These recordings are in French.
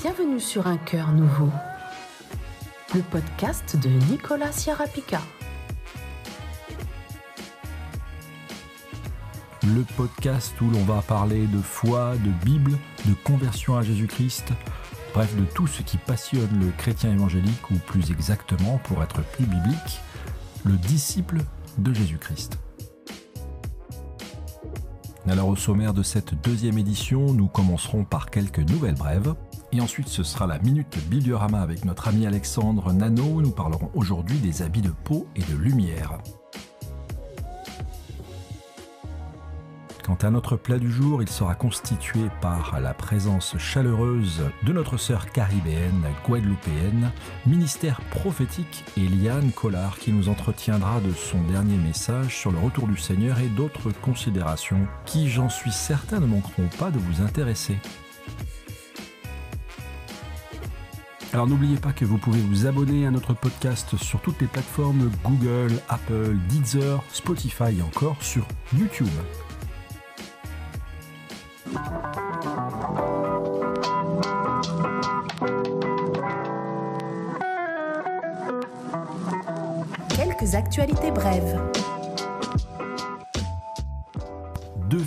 Bienvenue sur Un cœur nouveau, le podcast de Nicolas Sierrapica. Le podcast où l'on va parler de foi, de Bible, de conversion à Jésus-Christ, bref de tout ce qui passionne le chrétien évangélique ou plus exactement, pour être plus biblique, le disciple de Jésus-Christ. Alors au sommaire de cette deuxième édition, nous commencerons par quelques nouvelles brèves. Et ensuite, ce sera la minute Bibliorama avec notre ami Alexandre Nano. Nous parlerons aujourd'hui des habits de peau et de lumière. Quant à notre plat du jour, il sera constitué par la présence chaleureuse de notre sœur caribéenne, guadeloupéenne, ministère prophétique Eliane Collard qui nous entretiendra de son dernier message sur le retour du Seigneur et d'autres considérations qui, j'en suis certain, ne manqueront pas de vous intéresser. Alors n'oubliez pas que vous pouvez vous abonner à notre podcast sur toutes les plateformes Google, Apple, Deezer, Spotify et encore sur YouTube. Quelques actualités brèves.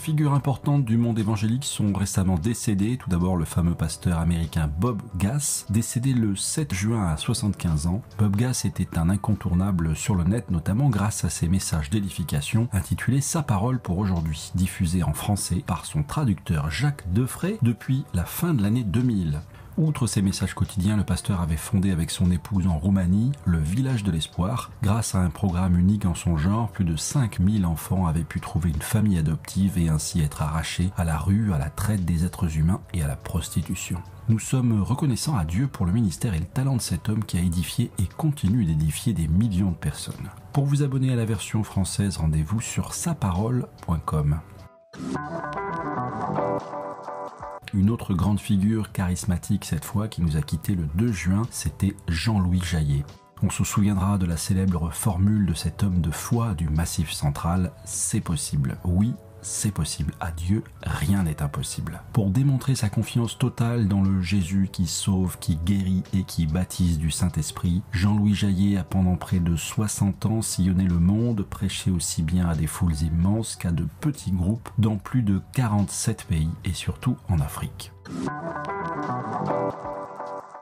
Figures importantes du monde évangélique sont récemment décédées. Tout d'abord le fameux pasteur américain Bob Gass, décédé le 7 juin à 75 ans. Bob Gass était un incontournable sur le net, notamment grâce à ses messages d'édification intitulés Sa parole pour aujourd'hui, diffusés en français par son traducteur Jacques Defray depuis la fin de l'année 2000. Outre ses messages quotidiens, le pasteur avait fondé avec son épouse en Roumanie le Village de l'Espoir. Grâce à un programme unique en son genre, plus de 5000 enfants avaient pu trouver une famille adoptive et ainsi être arrachés à la rue, à la traite des êtres humains et à la prostitution. Nous sommes reconnaissants à Dieu pour le ministère et le talent de cet homme qui a édifié et continue d'édifier des millions de personnes. Pour vous abonner à la version française, rendez-vous sur saparole.com. Une autre grande figure charismatique cette fois qui nous a quitté le 2 juin, c'était Jean-Louis Jaillet. On se souviendra de la célèbre formule de cet homme de foi du Massif central, c'est possible. Oui, c'est possible. À Dieu, rien n'est impossible. Pour démontrer sa confiance totale dans le Jésus qui sauve, qui guérit et qui baptise du Saint-Esprit, Jean-Louis Jaillet a pendant près de 60 ans sillonné le monde, prêché aussi bien à des foules immenses qu'à de petits groupes dans plus de 47 pays et surtout en Afrique.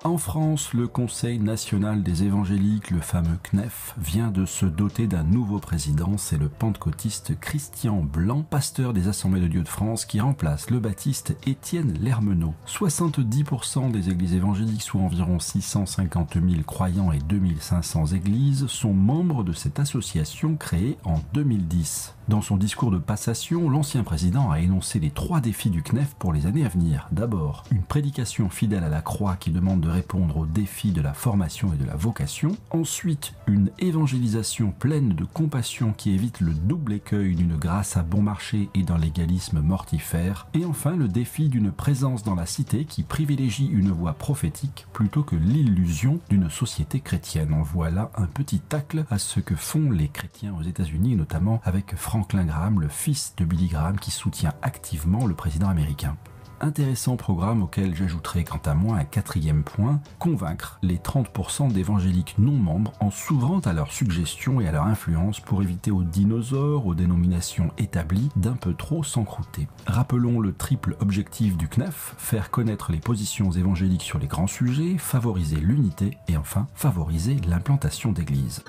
En France, le Conseil national des évangéliques, le fameux CNEF, vient de se doter d'un nouveau président, c'est le pentecôtiste Christian Blanc, pasteur des Assemblées de Dieu de France, qui remplace le baptiste Étienne Lermenot. 70% des églises évangéliques, soit environ 650 000 croyants et 2500 églises, sont membres de cette association créée en 2010. Dans son discours de passation, l'ancien président a énoncé les trois défis du CNEF pour les années à venir. D'abord, une prédication fidèle à la croix qui demande de répondre aux défis de la formation et de la vocation. Ensuite, une évangélisation pleine de compassion qui évite le double écueil d'une grâce à bon marché et d'un légalisme mortifère. Et enfin, le défi d'une présence dans la cité qui privilégie une voix prophétique plutôt que l'illusion d'une société chrétienne. En voilà un petit tacle à ce que font les chrétiens aux États-Unis, notamment avec Franklin Graham, le fils de Billy Graham, qui soutient activement le président américain. Intéressant programme auquel j'ajouterai quant à moi un quatrième point, convaincre les 30% d'évangéliques non membres en s'ouvrant à leurs suggestions et à leur influence pour éviter aux dinosaures, aux dénominations établies, d'un peu trop s'encrouter. Rappelons le triple objectif du CNEF, faire connaître les positions évangéliques sur les grands sujets, favoriser l'unité et enfin favoriser l'implantation d'églises.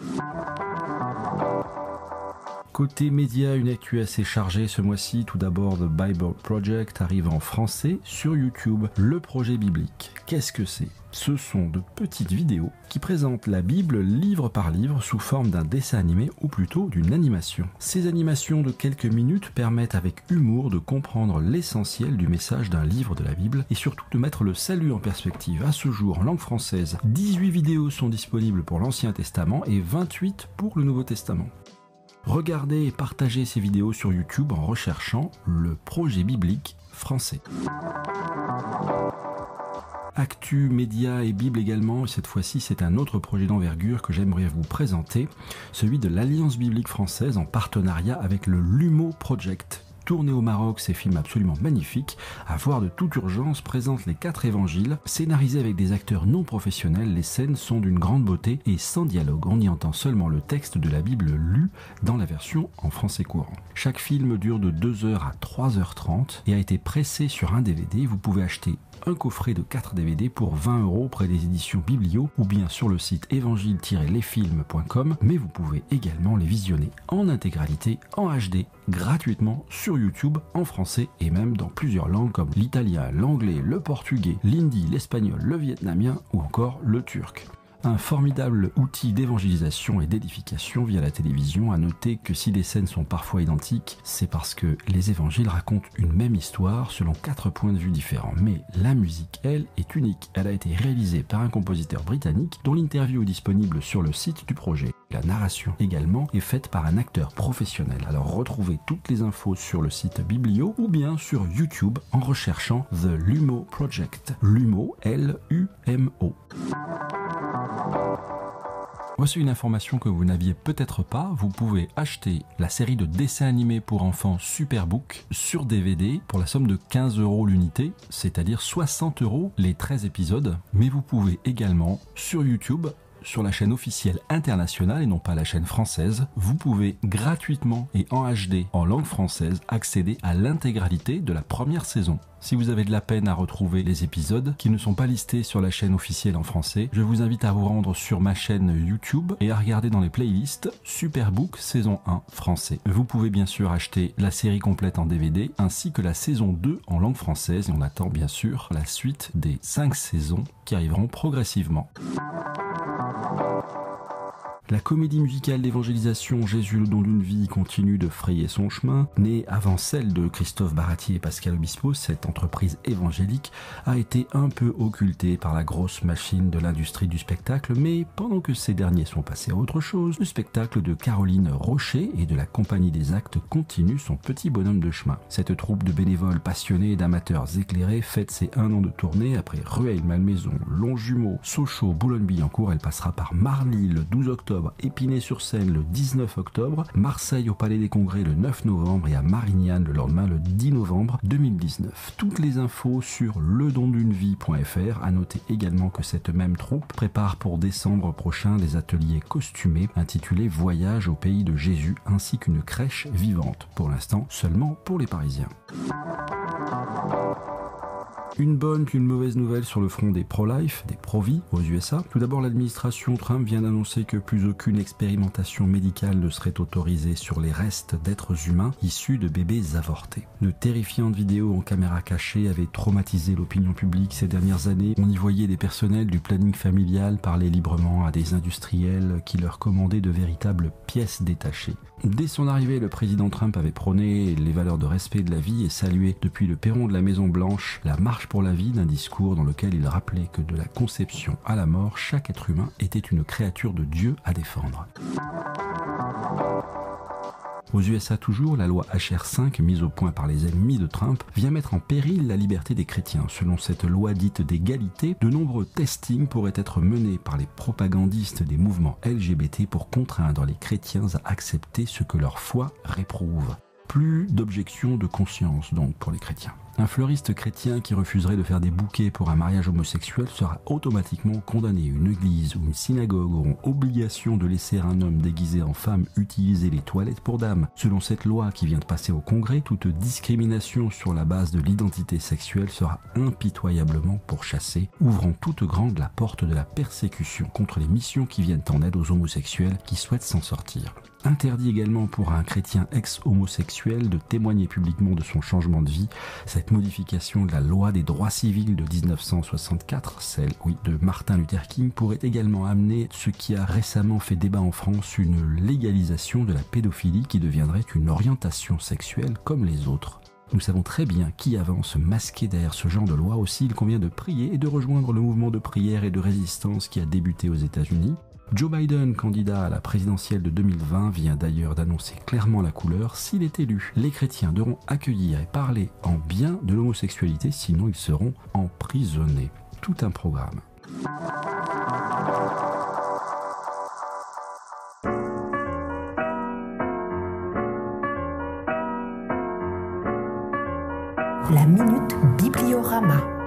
Côté médias, une actu assez chargée ce mois-ci. Tout d'abord, The Bible Project arrive en français sur YouTube. Le projet biblique. Qu'est-ce que c'est? Ce sont de petites vidéos qui présentent la Bible livre par livre sous forme d'un dessin animé ou plutôt d'une animation. Ces animations de quelques minutes permettent avec humour de comprendre l'essentiel du message d'un livre de la Bible et surtout de mettre le salut en perspective. À ce jour, en langue française, 18 vidéos sont disponibles pour l'Ancien Testament et 28 pour le Nouveau Testament. Regardez et partagez ces vidéos sur YouTube en recherchant le projet biblique français. Actu, médias et Bible également, cette fois-ci c'est un autre projet d'envergure que j'aimerais vous présenter, celui de l'Alliance biblique française en partenariat avec le LUMO Project Tourné au Maroc, ces films absolument magnifiques, à voir de toute urgence, présentent les quatre évangiles. Scénarisés avec des acteurs non professionnels, les scènes sont d'une grande beauté et sans dialogue. On y entend seulement le texte de la Bible lu dans la version en français courant. Chaque film dure de 2h à 3h30 et a été pressé sur un DVD. Vous pouvez acheter un coffret de 4 DVD pour 20 euros auprès des éditions Biblio ou bien sur le site évangile-lesfilms.com, mais vous pouvez également les visionner en intégralité en HD gratuitement sur YouTube en français et même dans plusieurs langues comme l'italien, l'anglais, le portugais, l'hindi, l'espagnol, le vietnamien ou encore le turc un formidable outil d'évangélisation et d'édification via la télévision. À noter que si les scènes sont parfois identiques, c'est parce que les évangiles racontent une même histoire selon quatre points de vue différents. Mais la musique, elle, est unique. Elle a été réalisée par un compositeur britannique dont l'interview est disponible sur le site du projet. La narration également est faite par un acteur professionnel. Alors retrouvez toutes les infos sur le site Biblio ou bien sur YouTube en recherchant The Lumo Project. Lumo, L-U-M-O. Voici une information que vous n'aviez peut-être pas. Vous pouvez acheter la série de dessins animés pour enfants Superbook sur DVD pour la somme de 15 euros l'unité, c'est-à-dire 60 euros les 13 épisodes. Mais vous pouvez également sur YouTube sur la chaîne officielle internationale et non pas la chaîne française, vous pouvez gratuitement et en HD en langue française accéder à l'intégralité de la première saison. Si vous avez de la peine à retrouver les épisodes qui ne sont pas listés sur la chaîne officielle en français, je vous invite à vous rendre sur ma chaîne YouTube et à regarder dans les playlists Superbook saison 1 français. Vous pouvez bien sûr acheter la série complète en DVD ainsi que la saison 2 en langue française et on attend bien sûr la suite des 5 saisons qui arriveront progressivement. La comédie musicale d'évangélisation Jésus le don d'une vie continue de frayer son chemin. Née avant celle de Christophe Baratier et Pascal Obispo, cette entreprise évangélique a été un peu occultée par la grosse machine de l'industrie du spectacle, mais pendant que ces derniers sont passés à autre chose, le spectacle de Caroline Rocher et de la Compagnie des Actes continue son petit bonhomme de chemin. Cette troupe de bénévoles passionnés et d'amateurs éclairés fête ses un an de tournée après Rueil, Malmaison, Longjumeau, Sochaux, Boulogne-Billancourt. Elle passera par Marly le 12 Épinay-sur-Seine le 19 octobre, Marseille au Palais des Congrès le 9 novembre et à Marignane le lendemain le 10 novembre 2019. Toutes les infos sur ledondunevie.fr. À noter également que cette même troupe prépare pour décembre prochain des ateliers costumés intitulés Voyage au pays de Jésus ainsi qu'une crèche vivante. Pour l'instant, seulement pour les Parisiens. Une bonne puis une mauvaise nouvelle sur le front des pro-life, des pro-vie aux USA. Tout d'abord, l'administration Trump vient d'annoncer que plus aucune expérimentation médicale ne serait autorisée sur les restes d'êtres humains issus de bébés avortés. De terrifiantes vidéos en caméra cachée avaient traumatisé l'opinion publique ces dernières années. On y voyait des personnels du planning familial parler librement à des industriels qui leur commandaient de véritables pièces détachées. Dès son arrivée, le président Trump avait prôné les valeurs de respect de la vie et salué depuis le perron de la Maison Blanche la pour la vie d'un discours dans lequel il rappelait que de la conception à la mort, chaque être humain était une créature de Dieu à défendre. Aux USA toujours, la loi HR5, mise au point par les ennemis de Trump, vient mettre en péril la liberté des chrétiens. Selon cette loi dite d'égalité, de nombreux testings pourraient être menés par les propagandistes des mouvements LGBT pour contraindre les chrétiens à accepter ce que leur foi réprouve. Plus d'objection de conscience donc pour les chrétiens. Un fleuriste chrétien qui refuserait de faire des bouquets pour un mariage homosexuel sera automatiquement condamné. Une église ou une synagogue auront obligation de laisser un homme déguisé en femme utiliser les toilettes pour dames. Selon cette loi qui vient de passer au Congrès, toute discrimination sur la base de l'identité sexuelle sera impitoyablement pourchassée, ouvrant toute grande la porte de la persécution contre les missions qui viennent en aide aux homosexuels qui souhaitent s'en sortir. Interdit également pour un chrétien ex-homosexuel de témoigner publiquement de son changement de vie. Cette modification de la loi des droits civils de 1964, celle, de Martin Luther King, pourrait également amener ce qui a récemment fait débat en France, une légalisation de la pédophilie qui deviendrait une orientation sexuelle comme les autres. Nous savons très bien qui avance masqué derrière ce genre de loi aussi. Il convient de prier et de rejoindre le mouvement de prière et de résistance qui a débuté aux États-Unis. Joe Biden, candidat à la présidentielle de 2020, vient d'ailleurs d'annoncer clairement la couleur. S'il est élu, les chrétiens devront accueillir et parler en bien de l'homosexualité, sinon ils seront emprisonnés. Tout un programme. La Minute Bibliorama.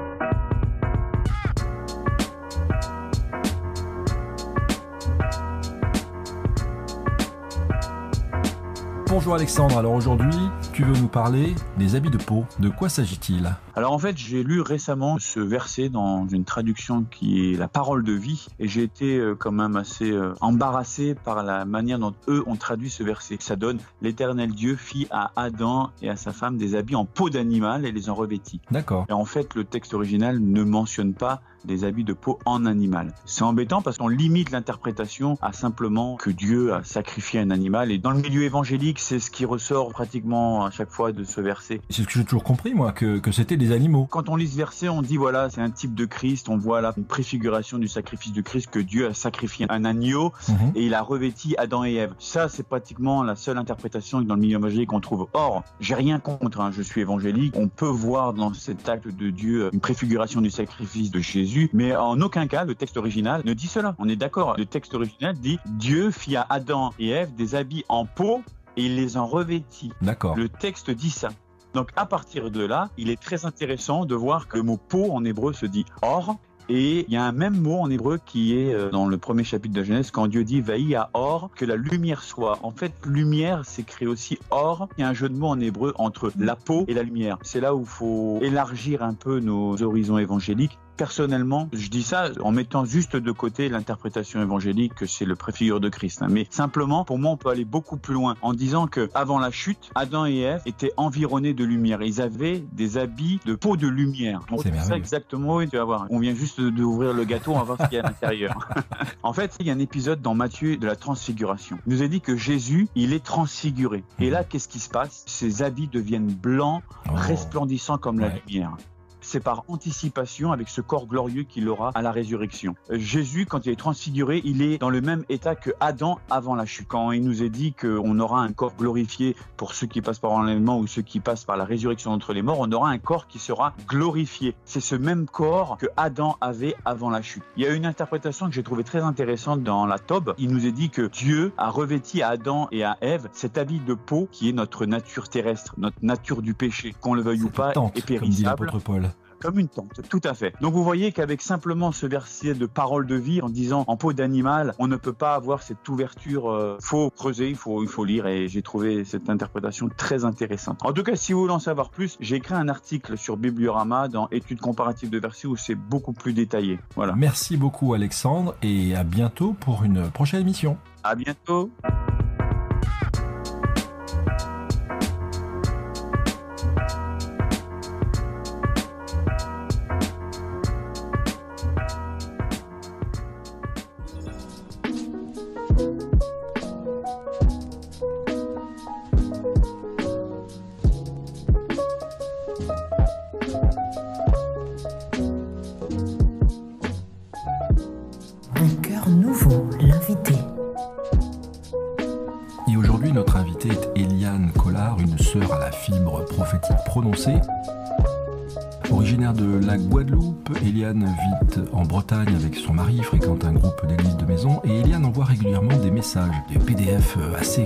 Bonjour Alexandre, alors aujourd'hui tu veux nous parler des habits de peau. De quoi s'agit-il? Alors en fait j'ai lu récemment ce verset dans une traduction qui est la parole de vie et j'ai été euh, quand même assez euh, embarrassé par la manière dont eux ont traduit ce verset. Ça donne l'éternel Dieu fit à Adam et à sa femme des habits en peau d'animal et les en revêtit. D'accord. Et en fait le texte original ne mentionne pas des habits de peau en animal. C'est embêtant parce qu'on limite l'interprétation à simplement que Dieu a sacrifié un animal. Et dans le milieu évangélique, c'est ce qui ressort pratiquement à chaque fois de ce verset. C'est ce que j'ai toujours compris, moi, que, que c'était des animaux. Quand on lit ce verset, on dit voilà, c'est un type de Christ, on voit là une préfiguration du sacrifice de Christ que Dieu a sacrifié un agneau Mhm. et il a revêti Adam et Ève. Ça, c'est pratiquement la seule interprétation dans le milieu évangélique qu'on trouve. Or, j'ai rien contre, hein, je suis évangélique. On peut voir dans cet acte de Dieu une préfiguration du sacrifice de Jésus, mais en aucun cas le texte original ne dit cela. On est d'accord. Le texte original dit Dieu fit à Adam et Ève des habits en peau et il les en revêtit. D'accord. Le texte dit ça. Donc à partir de là, il est très intéressant de voir que le mot peau en hébreu se dit or. Et il y a un même mot en hébreu qui est euh, dans le premier chapitre de Genèse quand Dieu dit Vaï à or, que la lumière soit. En fait, lumière s'écrit aussi or. Il y a un jeu de mots en hébreu entre la peau et la lumière. C'est là où il faut élargir un peu nos horizons évangéliques. Personnellement, je dis ça en mettant juste de côté l'interprétation évangélique que c'est le préfigure de Christ. hein. Mais simplement, pour moi, on peut aller beaucoup plus loin en disant que avant la chute, Adam et Ève étaient environnés de lumière. Ils avaient des habits de peau de lumière. Donc, C'est ça exactement. Oui, tu vas voir. On vient juste d'ouvrir le gâteau, on va voir ce qu'il y a à l'intérieur. en fait, il y a un épisode dans Matthieu de la transfiguration. Il nous a dit que Jésus, il est transfiguré. Et là, qu'est-ce qui se passe? Ses habits deviennent blancs, Oh. resplendissant comme la lumière. C'est par anticipation avec ce corps glorieux qu'il aura à la résurrection. Jésus, quand il est transfiguré, il est dans le même état que Adam avant la chute. Quand il nous est dit qu'on aura un corps glorifié pour ceux qui passent par l'enlèvement ou ceux qui passent par la résurrection d'entre les morts, on aura un corps qui sera glorifié. C'est ce même corps que Adam avait avant la chute. Il y a une interprétation que j'ai trouvée très intéressante dans la Tobe. Il nous est dit que Dieu a revêti à Adam et à Ève cet habit de peau qui est notre nature terrestre, notre nature du péché, qu'on le veuille ou pas, est comme dit périssable Paul. Comme une tente, tout à fait. Donc vous voyez qu'avec simplement ce verset de parole de vie en disant en peau d'animal, on ne peut pas avoir cette ouverture. euh, faut creuser, il faut, il faut lire et j'ai trouvé cette interprétation très intéressante. En tout cas, si vous voulez en savoir plus, j'ai écrit un article sur Bibliorama dans études comparatives de versets où c'est beaucoup plus détaillé. Voilà. Merci beaucoup Alexandre et à bientôt pour une prochaine émission. À bientôt.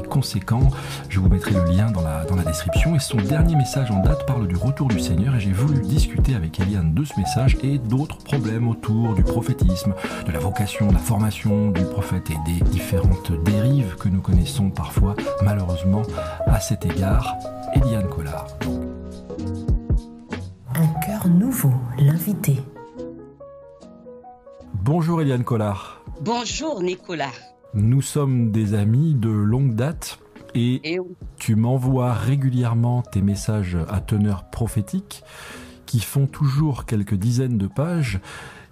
Assez conséquents. Je vous mettrai le lien dans la, dans la description. Et son dernier message en date parle du retour du Seigneur et j'ai voulu discuter avec Eliane de ce message et d'autres problèmes autour du prophétisme, de la vocation, de la formation du prophète et des différentes dérives que nous connaissons parfois malheureusement à cet égard. Eliane Collard. Un cœur nouveau, l'invité. Bonjour Eliane Collard. Bonjour Nicolas. Nous sommes des amis de longue date et Et oui, tu m'envoies régulièrement tes messages à teneur prophétique qui font toujours quelques dizaines de pages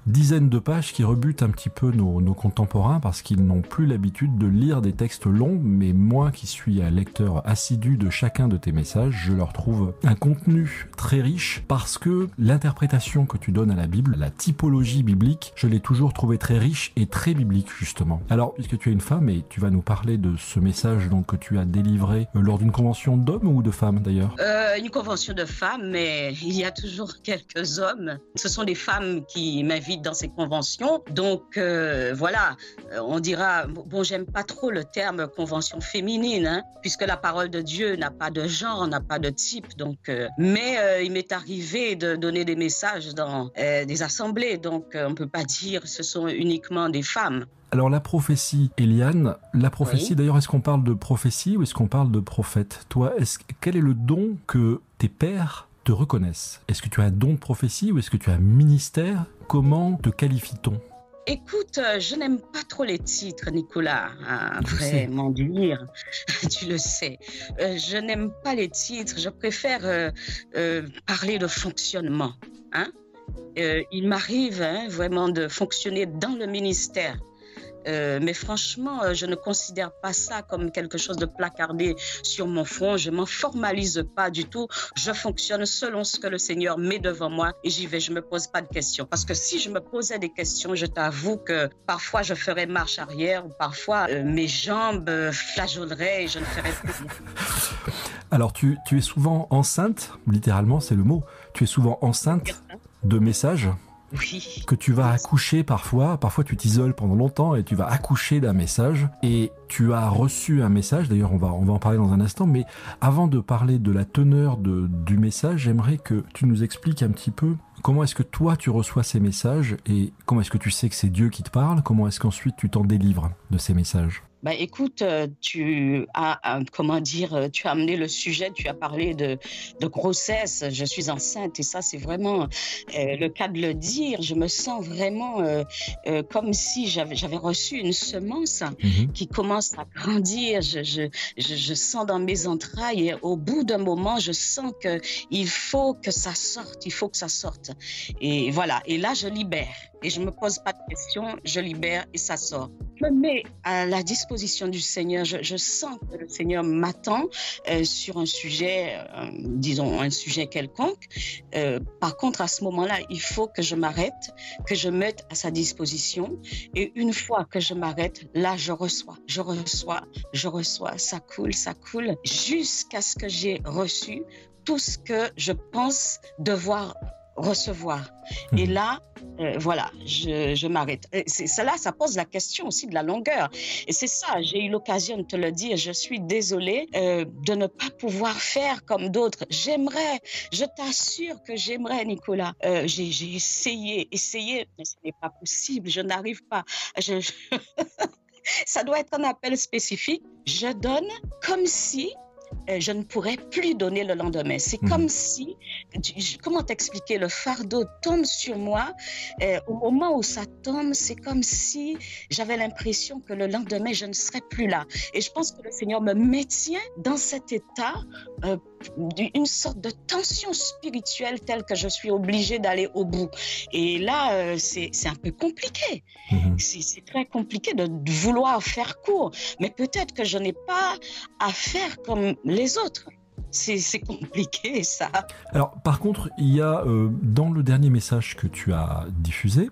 dizaines de pages qui rebutent un petit peu nos, contemporains parce qu'ils n'ont plus l'habitude de lire des textes longs, mais moi qui suis un lecteur assidu de chacun de tes messages, je leur trouve un contenu très riche parce que l'interprétation que tu donnes à la Bible, la typologie biblique, je l'ai toujours trouvé très riche et très biblique justement. Alors, puisque tu es une femme et tu vas nous parler de ce message donc que tu as délivré euh, lors d'une convention d'hommes ou de femmes d'ailleurs? Euh, une convention de femmes, mais il y a toujours quelques hommes. Ce sont des femmes qui m'invitent dans ses conventions. Donc euh, voilà, euh, on dira, bon, j'aime pas trop le terme convention féminine, hein, puisque la parole de Dieu n'a pas de genre, n'a pas de type. Donc, mais il m'est arrivé de donner des messages dans des assemblées, donc on peut pas dire ce sont uniquement des femmes. Alors la prophétie, Eliane, la prophétie d'ailleurs, est-ce qu'on parle de prophétie ou est-ce qu'on parle de prophète? Toi, est quel est le don que tes pères te reconnaissent Est-ce que tu as un don de prophétie ou est-ce que tu as un ministère? Comment te qualifie-t-on? Écoute, euh, je n'aime pas trop les titres, Nicolas. Hein, vraiment dire, tu le sais. Euh, je n'aime pas les titres. Je préfère euh, parler de fonctionnement. Hein. il m'arrive hein, vraiment de fonctionner dans le ministère. Euh, mais franchement, euh, je ne considère pas ça comme quelque chose de placardé sur mon front. Je m'en formalise pas du tout. Je fonctionne selon ce que le Seigneur met devant moi et j'y vais. Je me pose pas de questions. Parce que si je me posais des questions, je t'avoue que parfois je ferais marche arrière ou parfois euh, mes jambes flageoleraient et je ne ferais plus rien. Alors tu, tu es souvent enceinte, littéralement c'est le mot, tu es souvent enceinte de messages que tu vas accoucher parfois, parfois tu t'isoles pendant longtemps et tu vas accoucher d'un message. Et tu as reçu un message, d'ailleurs on va, on va en parler dans un instant, mais avant de parler de la teneur de, du message, j'aimerais que tu nous expliques un petit peu comment est-ce que toi tu reçois ces messages et comment est-ce que tu sais que c'est Dieu qui te parle, comment est-ce qu'ensuite tu t'en délivres de ces messages? Bah, écoute, euh, tu as, comment dire, euh, tu as amené le sujet, tu as parlé de, de grossesse. Je suis enceinte et ça, c'est vraiment euh, le cas de le dire. Je me sens vraiment comme si j'avais reçu une semence mhm. qui commence à grandir. Je, je, je, sens dans mes entrailles et au bout d'un moment, je sens que il faut que ça sorte, il faut que ça sorte. Et voilà. Et là, je libère et je me pose pas de questions, je libère et ça sort. Je me mets à la disposition du Seigneur. Je, sens que le Seigneur m'attend euh, sur un sujet, euh, disons un sujet quelconque. Euh, par contre, à ce moment-là, il faut que je m'arrête, que je mette à sa disposition. Et une fois que je m'arrête, là, je reçois, je reçois, je reçois. Ça coule, ça coule, jusqu'à ce que j'ai reçu tout ce que je pense devoir recevoir. Et mhm. là, euh, voilà, je, je m'arrête. Cela, ça pose la question aussi de la longueur. Et c'est ça, j'ai eu l'occasion de te le dire. Je suis désolée euh, de ne pas pouvoir faire comme d'autres. J'aimerais, je t'assure que j'aimerais, Nicolas. Euh, j'ai essayé, essayé, mais ce n'est pas possible. Je n'arrive pas. Je, ça doit être un appel spécifique. Je donne comme si je ne pourrais plus donner le lendemain. C'est mhm. comme si, comment t'expliquer, le fardeau tombe sur moi. Euh, au moment où ça tombe, c'est comme si j'avais l'impression que le lendemain, je ne serais plus là. Et je pense que le Seigneur me maintient dans cet état euh, une sorte de tension spirituelle telle que je suis obligée d'aller au bout. Et là, euh, c'est un peu compliqué. Mhm. C'est très compliqué de, vouloir faire court. Mais peut-être que je n'ai pas à faire comme les autres. C'est compliqué ça. Alors par contre, il y a euh, dans le dernier message que tu as diffusé,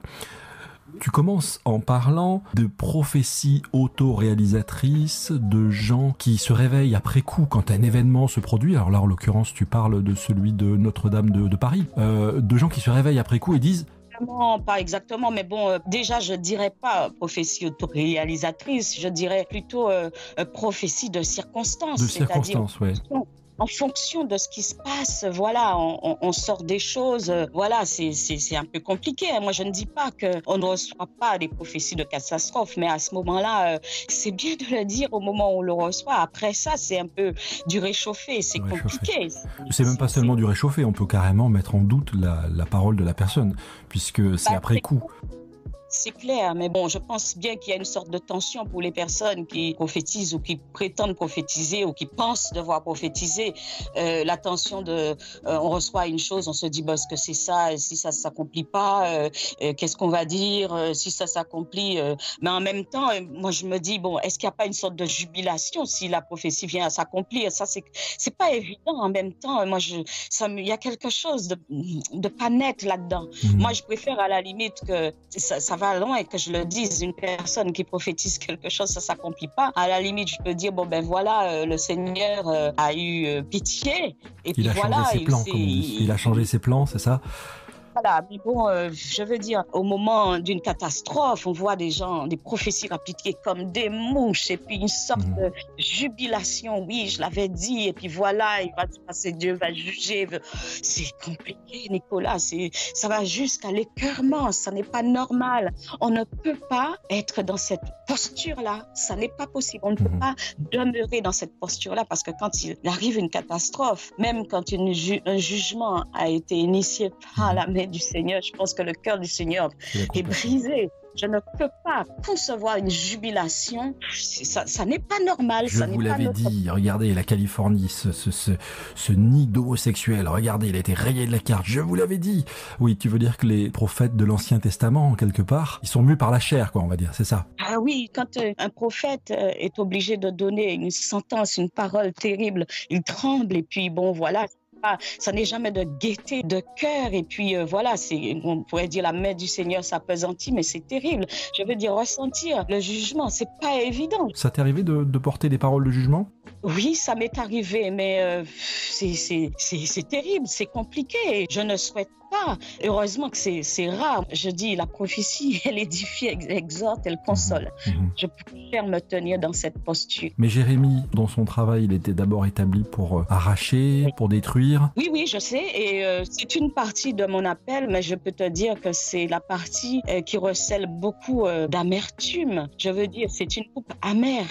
tu commences en parlant de prophéties autoréalisatrices, de gens qui se réveillent après coup quand un événement se produit. Alors là, en l'occurrence, tu parles de celui de Notre-Dame de, Paris. Euh, de gens qui se réveillent après coup et disent pas exactement, mais bon, euh, déjà, je dirais pas prophétie autoréalisatrice, je dirais plutôt euh, prophétie de circonstances. De circonstances, oui en fonction de ce qui se passe, voilà, on, sort des choses. Voilà, c'est un peu compliqué. Hein. Moi, je ne dis pas qu'on ne reçoit pas des prophéties de catastrophe, mais à ce moment-là, euh, c'est bien de le dire au moment où on le reçoit. Après ça, c'est un peu du réchauffé, c'est compliqué. C'est même pas seulement du réchauffé, on peut carrément mettre en doute la, parole de la personne, puisque c'est bah, après coup. C'est clair, mais bon, je pense bien qu'il y a une sorte de tension pour les personnes qui prophétisent ou qui prétendent prophétiser ou qui pensent devoir prophétiser. Euh, la tension de, euh, on reçoit une chose, on se dit, bah, ce que c'est ça, et si ça s'accomplit pas, euh, qu'est-ce qu'on va dire? Si ça s'accomplit Mais en même temps, moi, je me dis, bon, est-ce qu'il n'y a pas une sorte de jubilation si la prophétie vient à s'accomplir? Ça, c'est, c'est pas évident. En même temps, moi, je, ça, il y a quelque chose de, de pas net là-dedans. Mmh. Moi, je préfère à la limite que ça, ça va loin et que je le dise, une personne qui prophétise quelque chose, ça s'accomplit pas. À la limite, je peux dire bon ben voilà, euh, le Seigneur euh, a eu euh, pitié. Et il puis a voilà, changé ses plans, il, a changé ses plans, c'est ça? Voilà, mais bon, euh, je veux dire, au moment d'une catastrophe, on voit des gens, des prophéties appliquées comme des mouches, et puis une sorte Mhm. de jubilation, oui, je l'avais dit, et puis voilà, il va se passer, Dieu va juger. C'est compliqué, Nicolas, ça va jusqu'à l'écœurement, ça n'est pas normal. On ne peut pas être dans cette posture-là, ça n'est pas possible. On ne peut Mhm. pas demeurer dans cette posture-là parce que quand il arrive une catastrophe, même quand une ju- un jugement a été initié par la du Seigneur, je pense que le cœur du Seigneur est brisé. Je ne peux pas concevoir une jubilation. Ça, ça n'est pas normal. Je ça vous l'avais notre- dit, regardez la Californie, ce, ce, ce, ce nid d'homosexuels, regardez, il a été rayé de la carte, je vous l'avais dit. Oui, tu veux dire que les prophètes de l'Ancien Testament, quelque part, ils sont mus par la chair, quoi, on va dire, c'est ça. Ah oui, quand euh, un prophète euh, est obligé de donner une sentence, une parole terrible, il tremble et puis bon voilà. Pas- Ça n'est jamais de gaieté de cœur et puis euh, voilà, c'est on pourrait dire la main du Seigneur s'apesantit, mais c'est terrible. Je veux dire ressentir le jugement, c'est pas évident. Ça t'est arrivé de, de porter des paroles de jugement? Oui, ça m'est arrivé, mais euh, c'est- c'est c'est- c'est terrible, c'est compliqué. Je ne souhaite pas. Heureusement que c'est rare. Je dis, la prophétie, elle édifie, ex- exhorte, elle console. Mhm. Je préfère me tenir dans cette posture. Mais Jérémie, dans son travail, il était d'abord établi pour euh, arracher, pour détruire. Oui, oui, je sais, et euh, c'est une partie de mon appel, mais je peux te dire que c'est la partie euh, qui recèle beaucoup euh, d'amertume. Je veux dire, c'est une coupe amère.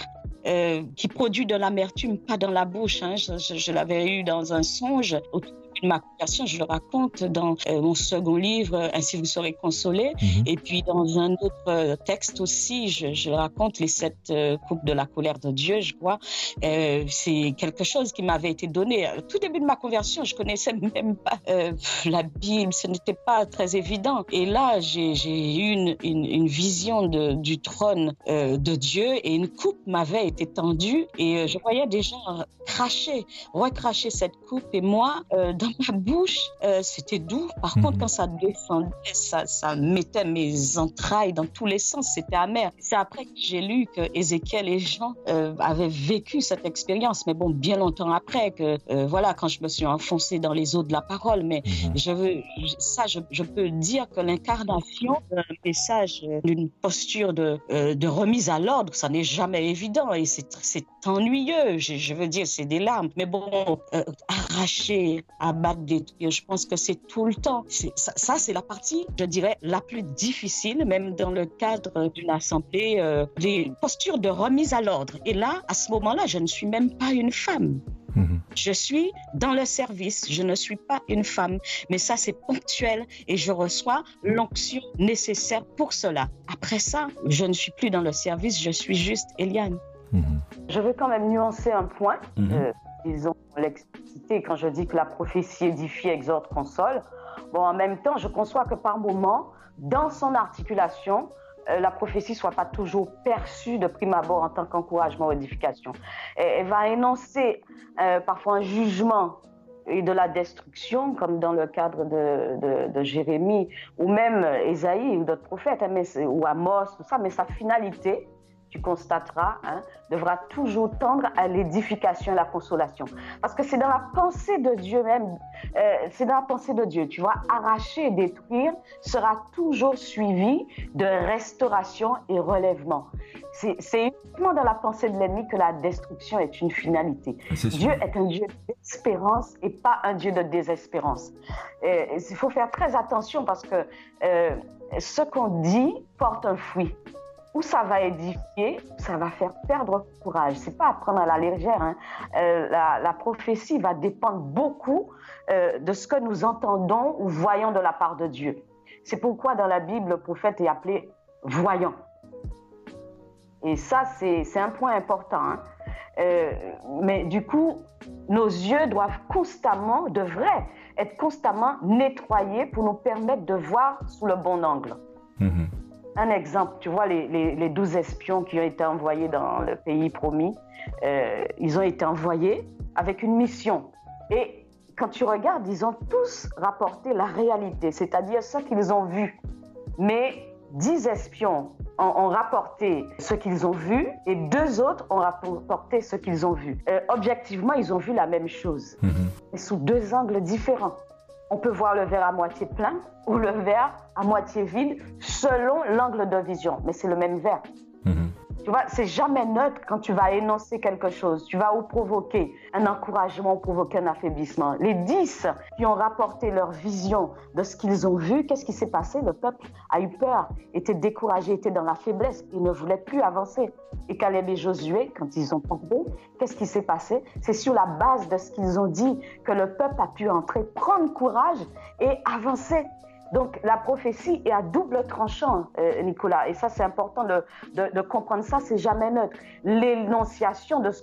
euh, qui produit de l'amertume, pas dans la bouche. hein. Je, je- je l'avais eu dans un songe. Au ma conversion, je le raconte dans euh, mon second livre, euh, Ainsi vous serez consolés. Mhm. Et puis dans un autre euh, texte aussi, je, je raconte les sept coupes de la colère de Dieu, je crois. Euh, c'est quelque chose qui m'avait été donné. Au tout début de ma conversion, je connaissais même pas euh, la Bible, ce n'était pas très évident. Et là, j'ai eu une, une, une vision de, du trône euh, de Dieu et une coupe m'avait été tendue et je voyais des gens cracher, recracher cette coupe. Et moi, dans ma bouche, euh, c'était doux. Par Mhm. contre, quand ça descendait, ça, ça mettait mes entrailles dans tous les sens. C'était amer. C'est après que j'ai lu que Ézéchiel et Jean euh, avaient vécu cette expérience. Mais bon, bien longtemps après que, euh, voilà, quand je me suis enfoncée dans les eaux de la parole. Mais Mhm. je veux, ça, je, je peux dire que l'incarnation d'un message, euh, d'une posture de, de remise à l'ordre, ça n'est jamais évident et c'est ennuyeux. Je, je veux dire, c'est des larmes. Mais bon, arracher, je pense que c'est tout le temps. C'est- Ça, ça, c'est la partie, je dirais, la plus difficile, même dans le cadre d'une assemblée, euh, des postures de remise à l'ordre. Et là, à ce moment-là, je ne suis même pas une femme. Mhm. Je suis dans le service, je ne suis pas une femme, mais ça c'est ponctuel et je reçois l'onction nécessaire pour cela. Après ça, je ne suis plus dans le service, je suis juste Eliane. Mhm. Je veux quand même nuancer un point, Mhm. euh, disons l'explicité, quand je dis que la prophétie édifie, exhorte, console. Bon, en même temps, je conçois que par moment, dans son articulation, euh, la prophétie soit pas toujours perçue de prime abord en tant qu'encouragement ou édification. Elle va énoncer euh, parfois un jugement et de la destruction, comme dans le cadre de, de, Jérémie, ou même Ésaïe ou d'autres prophètes, hein, mais ou Amos, tout ça, mais sa finalité, tu constateras, hein, devra toujours tendre à l'édification et la consolation. Parce que c'est dans la pensée de Dieu même, euh, c'est dans la pensée de Dieu, tu vois, arracher et détruire sera toujours suivi de restauration et relèvement. C'est uniquement dans la pensée de l'ennemi que la destruction est une finalité. Sûr. Dieu est un Dieu d'espérance et pas un Dieu de désespérance. Il faut faire très attention parce que euh, ce qu'on dit porte un fruit. Ou ça va édifier, ça va faire perdre courage. C'est pas à prendre à la légère. hein. Euh, la, prophétie va dépendre beaucoup euh, de ce que nous entendons ou voyons de la part de Dieu. C'est pourquoi dans la Bible, le prophète est appelé voyant. Et ça, c'est un point important. hein. Euh, mais du coup, nos yeux doivent constamment, devraient être constamment nettoyés pour nous permettre de voir sous le bon angle. Mhm. Un exemple, tu vois, les, les, les 12 espions qui ont été envoyés dans le pays promis, euh, ils ont été envoyés avec une mission. Et quand tu regardes, ils ont tous rapporté la réalité, c'est-à-dire ce qu'ils ont vu. Mais 10 espions ont, ont rapporté ce qu'ils ont vu et deux autres ont rapporté ce qu'ils ont vu. Euh, objectivement, ils ont vu la même chose Mhm. mais sous deux angles différents. On peut voir le verre à moitié plein ou le verre à moitié vide selon l'angle de vision, mais c'est le même verre. Tu vois, c'est jamais neutre quand tu vas énoncer quelque chose. Tu vas ou provoquer un encouragement ou provoquer un affaiblissement. Les dix qui ont rapporté leur vision de ce qu'ils ont vu, qu'est-ce qui s'est passé? Le peuple a eu peur, était découragé, était dans la faiblesse. Il ne voulait plus avancer. Et Caleb et Josué, quand ils ont tombé, qu'est-ce qui s'est passé? C'est sur la base de ce qu'ils ont dit que le peuple a pu entrer, prendre courage et avancer. Donc la prophétie est à double tranchant, euh, Nicolas, et ça c'est important de, comprendre ça, c'est jamais neutre. L'énonciation de ce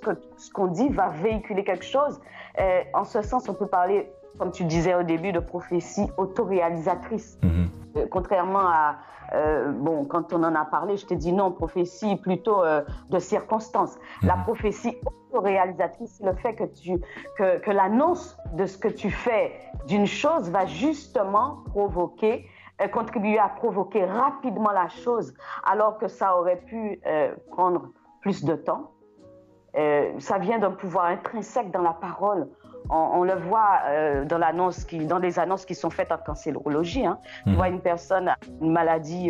qu'on dit va véhiculer quelque chose. Euh, en ce sens, on peut parler, comme tu disais au début, de prophétie autoréalisatrice. Mhm. Euh, contrairement à, bon, quand on en a parlé, je t'ai dit non, prophétie plutôt de circonstance. La mhm. prophétie réalisatrice, c'est le fait que, tu, que, que l'annonce de ce que tu fais d'une chose va justement provoquer, euh, contribuer à provoquer rapidement la chose, alors que ça aurait pu euh, prendre plus de temps. Euh, ça vient d'un pouvoir intrinsèque dans la parole. On, le voit dans, l'annonce qui, dans les annonces qui sont faites en cancérologie. Hein. Tu mmh. vois une personne, une maladie,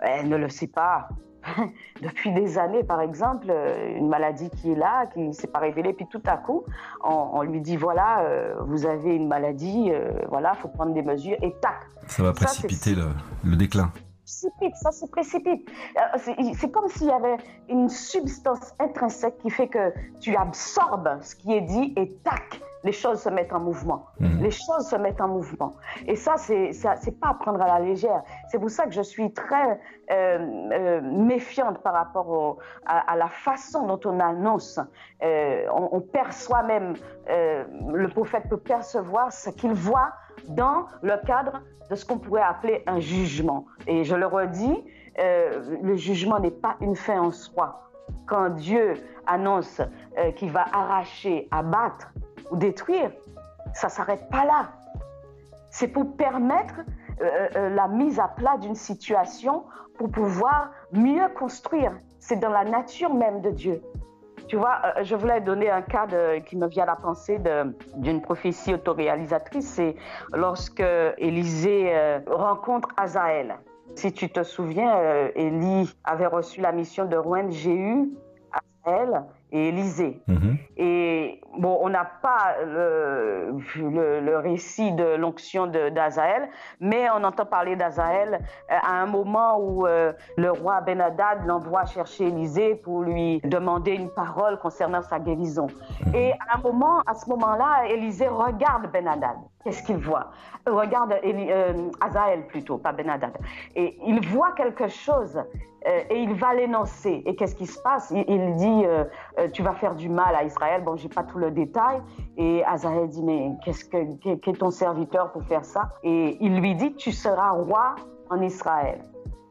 elle ne le sait pas, depuis des années, par exemple, euh, une maladie qui est là, qui ne s'est pas révélée, puis tout à coup, on, lui dit voilà, euh, vous avez une maladie, euh, voilà, faut prendre des mesures, et tac. Ça va précipiter le, le, déclin. Ça se précipite. C'est comme s'il y avait une substance intrinsèque qui fait que tu absorbes ce qui est dit et tac, les choses se mettent en mouvement. Mhm. Les choses se mettent en mouvement. Et ça, c'est pas à prendre à la légère. C'est pour ça que je suis très euh, euh, méfiante par rapport à, la façon dont on annonce. Euh, on, perçoit même, le prophète peut percevoir ce qu'il voit dans le cadre de ce qu'on pourrait appeler un jugement. Et je le redis, le jugement n'est pas une fin en soi. Quand Dieu annonce qu'il va arracher, abattre, ou détruire. Ça ne s'arrête pas là. C'est pour permettre euh, euh, la mise à plat d'une situation pour pouvoir mieux construire. C'est dans la nature même de Dieu. Tu vois, euh, je voulais donner un cas qui me vient à la pensée d'une prophétie autoréalisatrice. C'est lorsque Élisée rencontre Azaël. Si tu te souviens, Élie avait reçu la mission de joindre Jéhu, Azaël et Élisée. Mhm. Et bon, on n'a pas le, le, récit de l'onction d'Azaël, mais on entend parler d'Azaël euh, à un moment où euh, le roi Ben-Hadad l'envoie chercher Élisée pour lui demander une parole concernant sa guérison. Mhm. Et à un moment, à ce moment-là, Élisée regarde Ben-Hadad. Qu'est-ce qu'il voit Regarde euh, Azaël plutôt, pas Ben-Hadad. Et il voit quelque chose euh, et il va l'énoncer. Et qu'est-ce qui se passe? Il, dit euh, euh, Tu vas faire du mal à Israël. Bon, j'ai pas tout le détail. Et Azaël dit Mais qu'est-ce que ton serviteur pour faire ça? Et il lui dit Tu seras roi en Israël.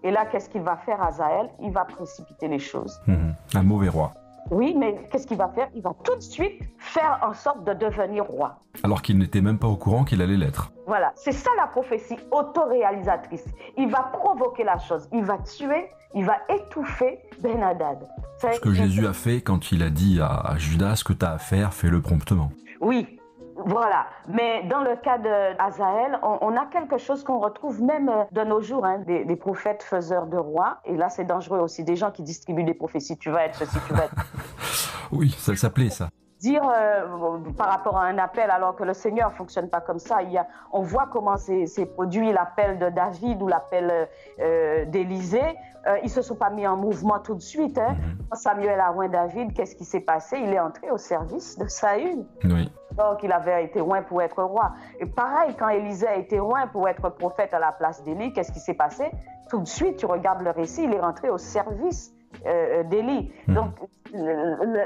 Et là, qu'est-ce qu'il va faire, Azaël? Il va précipiter les choses. Mhm. Un mauvais roi. Oui, mais qu'est-ce qu'il va faire? Il va tout de suite faire en sorte de devenir roi. Alors qu'il n'était même pas au courant qu'il allait l'être. Voilà, c'est ça la prophétie autoréalisatrice. Il va provoquer la chose, il va tuer, il va étouffer Ben Hadad. Ce que Jésus a fait quand il a dit à, Judas ce que tu as à faire, fais-le promptement. Oui, voilà. Mais dans le cas d'Azaël, on, on, a quelque chose qu'on retrouve même euh, de nos jours, hein, des, prophètes faiseurs de rois. Et là, c'est dangereux aussi. Des gens qui distribuent des prophéties. Tu vas être ceci, tu vas être. oui, ça s'appelait ça dire euh, par rapport à un appel alors que le Seigneur fonctionne pas comme ça. Il y a, on voit comment c'est produit l'appel de David ou l'appel euh, d'Élisée. Euh, ils se sont pas mis en mouvement tout de suite. Hein. Mhm. Samuel a David, qu'est-ce qui s'est passé? Il est entré au service de Saül. Oui. Donc il avait été loin pour être roi. Et pareil, quand Élisée a été loin pour être prophète à la place d'Élie, qu'est-ce qui s'est passé? Tout de suite, tu regardes le récit, il est rentré au service euh, d'Élie. Hmm. Donc,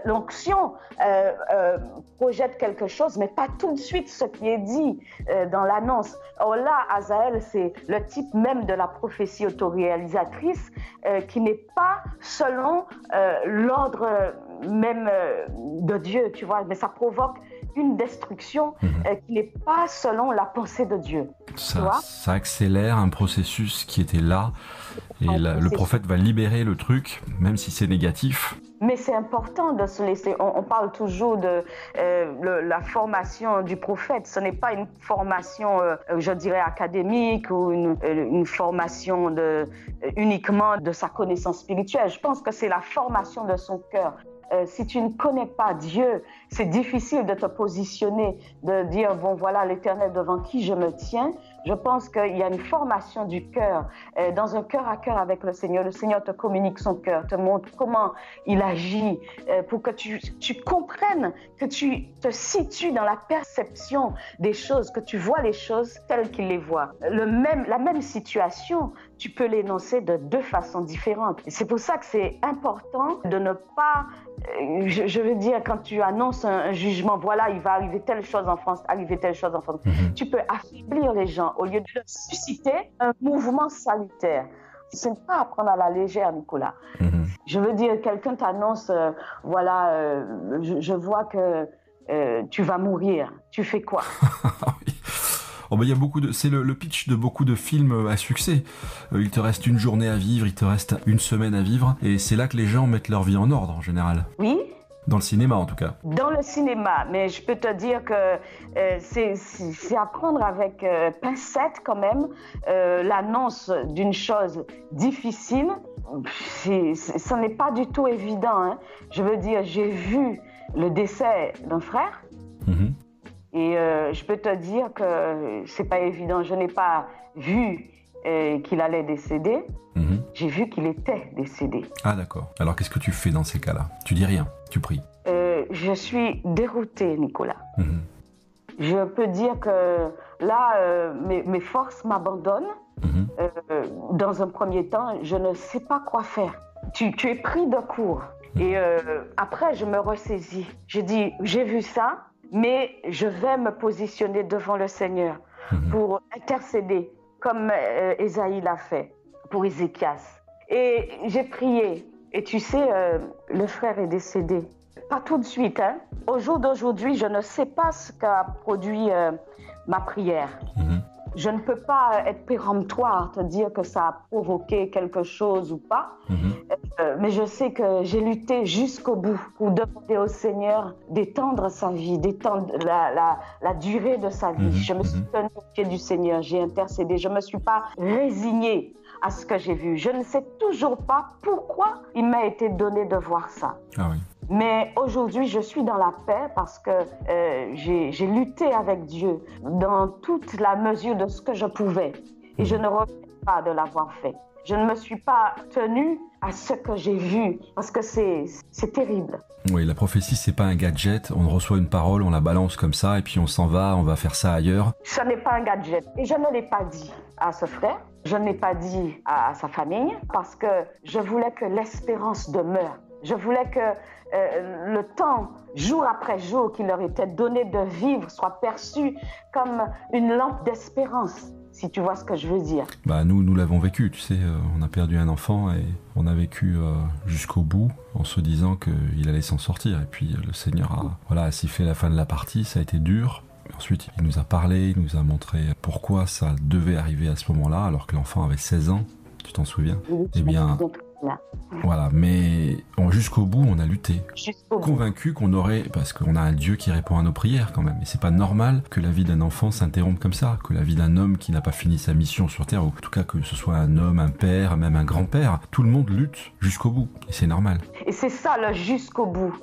l'onction euh, euh, projette quelque chose, mais pas tout de suite ce qui est dit dans l'annonce. Or là, Azaël, c'est le type même de la prophétie autoréalisatrice qui n'est pas selon l'ordre même de Dieu, tu vois, mais ça provoque une destruction hmm. qui n'est pas selon la pensée de Dieu. Ça, ça accélère un processus qui était là et le prophète va libérer le truc, même si c'est négatif. Mais c'est important de se laisser. On, parle toujours de euh, la formation du prophète. Ce n'est pas une formation, euh, je dirais, académique ou une, une formation de, uniquement de sa connaissance spirituelle. Je pense que c'est la formation de son cœur. Euh, si tu ne connais pas Dieu, c'est difficile de te positionner, de dire, bon voilà l'Éternel devant qui je me tiens. Je pense qu'il y a une formation du cœur, euh, dans un cœur à cœur avec le Seigneur. Le Seigneur te communique son cœur, te montre comment il agit, euh, pour que tu, tu comprennes, que tu te situes dans la perception des choses, que tu vois les choses telles qu'il les voit. Le même, la même situation, tu peux l'énoncer de deux façons différentes. C'est pour ça que c'est important de ne pas, euh, je, veux dire, quand tu annonces un, jugement, voilà, il va arriver telle chose en France, arriver telle chose en France, mhm. tu peux affaiblir les gens au lieu de susciter un mouvement salutaire. Ce n'est pas à prendre à la légère, Nicolas. Mhm. Je veux dire, quelqu'un t'annonce, euh, voilà, euh, je, vois que tu vas mourir. Tu fais quoi? Oh, il y a beaucoup de, c'est le, pitch de beaucoup de films à succès. Euh, il te reste une journée à vivre, il te reste une semaine à vivre, et c'est là que les gens mettent leur vie en ordre en général. Oui, dans le cinéma, en tout cas. Dans le cinéma, mais je peux te dire que euh, c'est à prendre avec euh, pincette quand même. L'annonce d'une chose difficile, ce n'est pas du tout évident. Hein. Je veux dire, j'ai vu le décès d'un frère. Mm-hmm. Et euh, je peux te dire que c'est pas évident. Je n'ai pas vu euh, qu'il allait décéder. Mhm. J'ai vu qu'il était décédé. Ah d'accord. Alors qu'est-ce que tu fais dans ces cas-là? Tu dis rien, tu pries. Euh, je suis déroutée, Nicolas. Mhm. Je peux dire que là, mes, forces m'abandonnent. Mhm. dans un premier temps, je ne sais pas quoi faire. Tu, tu es pris de court. Et après, je me ressaisis. Je dis, j'ai vu ça, mais je vais me positionner devant le Seigneur pour intercéder, comme euh, l'a fait pour Ézéchias. Et j'ai prié. Et tu sais, euh, le frère est décédé. Pas tout de suite. Hein. Au jour d'aujourd'hui, je ne sais pas ce qu'a produit euh, ma prière. Mhm. Je ne peux pas être péremptoire, te dire que ça a provoqué quelque chose ou pas, mhm. euh, mais je sais que j'ai lutté jusqu'au bout pour demander au Seigneur d'étendre sa vie, d'étendre la, la, durée de sa vie. Mhm. Je me suis mhm. tenue au pied du Seigneur, j'ai intercédé, je ne me suis pas résignée à ce que j'ai vu. Je ne sais toujours pas pourquoi il m'a été donné de voir ça. Ah oui. Mais aujourd'hui, je suis dans la paix parce que euh, j'ai lutté avec Dieu dans toute la mesure de ce que je pouvais. Et je ne regrette pas de l'avoir fait. Je ne me suis pas tenue à ce que j'ai vu parce que c'est terrible. Oui, la prophétie, c'est pas un gadget. On reçoit une parole, on la balance comme ça et puis on s'en va, on va faire ça ailleurs. Ce n'est pas un gadget. Et je ne l'ai pas dit à ce frère. Je ne l'ai pas dit à sa famille parce que je voulais que l'espérance demeure. Je voulais que euh, le temps, jour après jour, qui leur était donné de vivre soit perçu comme une lampe d'espérance, si tu vois ce que je veux dire. Bah nous, nous l'avons vécu, tu sais, euh, on a perdu un enfant et on a vécu euh, jusqu'au bout en se disant qu'il allait s'en sortir. Et puis le Seigneur a voilà, sifflé la fin de la partie, ça a été dur. Ensuite, il nous a parlé, il nous a montré pourquoi ça devait arriver à ce moment-là, alors que l'enfant avait 16 ans. Tu t'en souviens? Eh bien, voilà, mais jusqu'au bout, on a lutté. Convaincu qu'on aurait, parce qu'on a un Dieu qui répond à nos prières quand même. Et c'est pas normal que la vie d'un enfant s'interrompe comme ça, que la vie d'un homme qui n'a pas fini sa mission sur Terre, ou en tout cas que ce soit un homme, un père, même un grand-père, tout le monde lutte jusqu'au bout. Et c'est normal. Et c'est ça, le jusqu'au bout.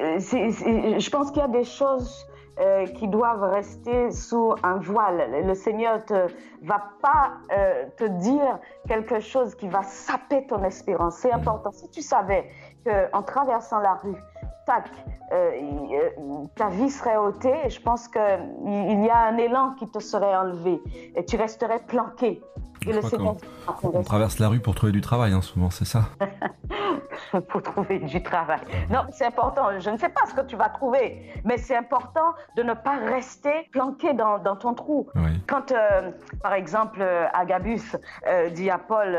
Euh, je pense qu'il y a des choses euh, qui doivent rester sous un voile. Le Seigneur ne va pas euh, te dire quelque chose qui va saper ton espérance. C'est important. Si tu savais qu'en traversant la rue, tac, euh, ta vie serait ôtée, je pense qu'il y a un élan qui te serait enlevé et tu resterais planqué. On, traverse la rue pour trouver du travail, hein, souvent, c'est ça pour trouver du travail. Non, c'est important. Je ne sais pas ce que tu vas trouver, mais c'est important de ne pas rester planqué dans, dans ton trou. Quand, euh, par exemple, euh, Agabus euh, dit à Paul,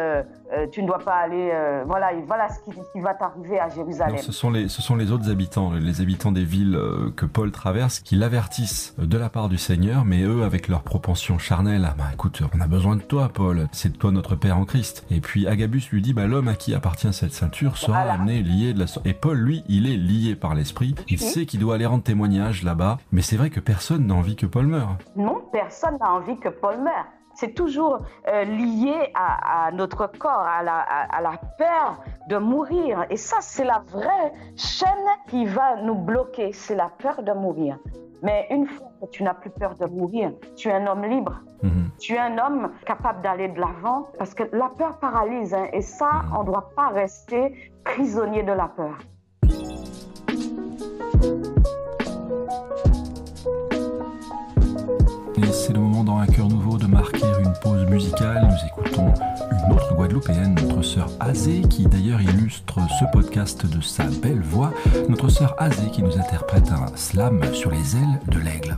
tu ne dois pas aller, voilà, voilà ce qui, va t'arriver à Jérusalem. ce, sont les, ce sont les autres habitants, les habitants des villes que Paul traverse, qui l'avertissent de la part du Seigneur, mais eux, avec leur propension charnelle, ah bah écoute, on a besoin de toi, Paul, c'est toi notre Père en Christ. Et puis Agabus lui dit, bah l'homme à qui appartient cette ceinture sera pas né lié de la Et Paul, lui, il est lié par l'esprit. Il sait qu'il doit aller rendre témoignage là-bas. Mais c'est vrai que personne n'a envie que Paul meure. Non, personne n'a envie que Paul meure. C'est toujours euh, lié à, notre corps, à la, à la, peur de mourir. Et ça, c'est la vraie chaîne qui va nous bloquer. C'est la peur de mourir. Mais une fois que tu n'as plus peur de mourir, tu es un homme libre. Mhm. Tu es un homme capable d'aller de l'avant parce que la peur paralyse. Hein, et ça, mhm. on ne doit pas rester prisonnier de la peur. Et c'est le moment dans Un cœur nouveau de marquer une pause musicale. Nous écoutons une autre Guadeloupéenne, notre sœur Azé, qui d'ailleurs illustre ce podcast de sa belle voix. Notre sœur Azé qui nous interprète un slam sur les ailes de l'aigle.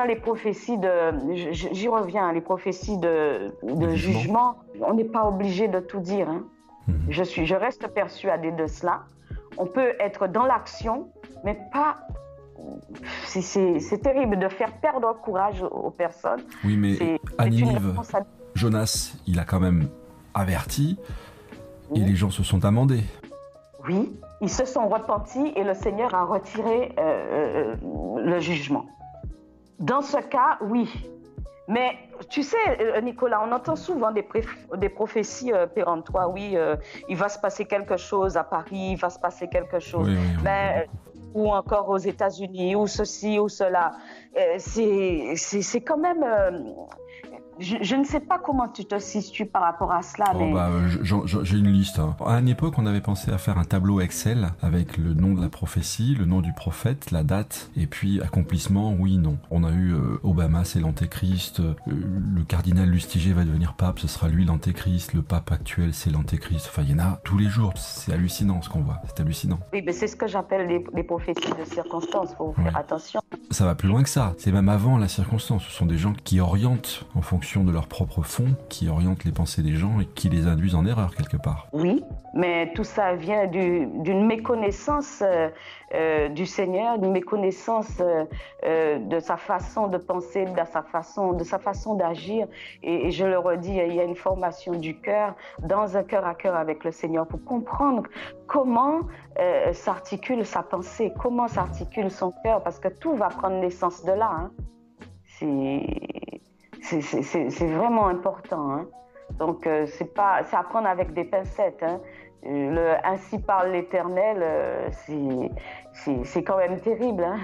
Concernant les prophéties de, j'y reviens, les prophéties de, jugement, on n'est pas obligé de tout dire. Hein. Mhm. Je, suis, je reste persuadée de cela. On peut être dans l'action, mais pas c'est terrible de faire perdre courage aux personnes. Oui, mais à Jonas, il a quand même averti et les gens se sont amendés. Oui, ils se sont repentis et le Seigneur a retiré euh, euh, le jugement. Dans ce cas, oui. Mais tu sais, euh, Nicolas, on entend souvent des, des prophéties péremptoires. Oui, il va se passer quelque chose à Paris, il va se passer quelque chose. Mais, ou encore aux États-Unis, ou ceci, ou cela. c'est quand même je, ne sais pas comment tu te situes par rapport à cela. Oh, bah, j'ai une liste. Hein. À une époque, on avait pensé à faire un tableau Excel avec le nom de la prophétie, le nom du prophète, la date, et puis accomplissement, oui, non. On a eu euh, Obama, c'est l'antéchrist, euh, le cardinal Lustiger va devenir pape, ce sera lui l'antéchrist, le pape actuel, c'est l'antéchrist. Enfin, il y en a tous les jours. C'est hallucinant ce qu'on voit. C'est hallucinant. Oui, mais c'est ce que j'appelle les, prophéties de circonstance. Faut faire attention. Ça va plus loin que ça. C'est même avant la circonstance. Ce sont des gens qui orientent en fonction de leur propre fond qui orientent les pensées des gens et qui les induisent en erreur quelque part. Oui, mais tout ça vient d'une méconnaissance euh, euh, du Seigneur, d'une méconnaissance euh, de sa façon de penser, de sa façon, façon d'agir. Et, je le redis, il y a une formation du cœur dans un cœur à cœur avec le Seigneur pour comprendre comment s'articule sa pensée, comment s'articule son cœur, parce que tout va prendre naissance de là. Hein. C'est c'est vraiment important. Hein. Donc, euh, c'est pas, c'est apprendre avec des pincettes. Hein. Euh, le, ainsi parle l'Éternel, euh, c'est quand même terrible. Hein.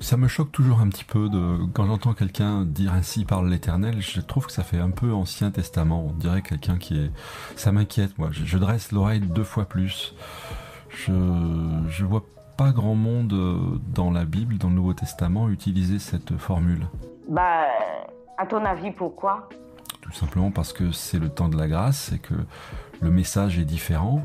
Ça me choque toujours un petit peu de quand j'entends quelqu'un dire ainsi parle l'Éternel. Je trouve que ça fait un peu Ancien Testament. On dirait quelqu'un qui est. Ça m'inquiète, moi. Je, dresse l'oreille deux fois plus. Je je vois pas grand monde dans la Bible, dans le Nouveau Testament, utiliser cette formule. Bah, à ton avis, pourquoi? Tout simplement parce que c'est le temps de la grâce et que le message est différent.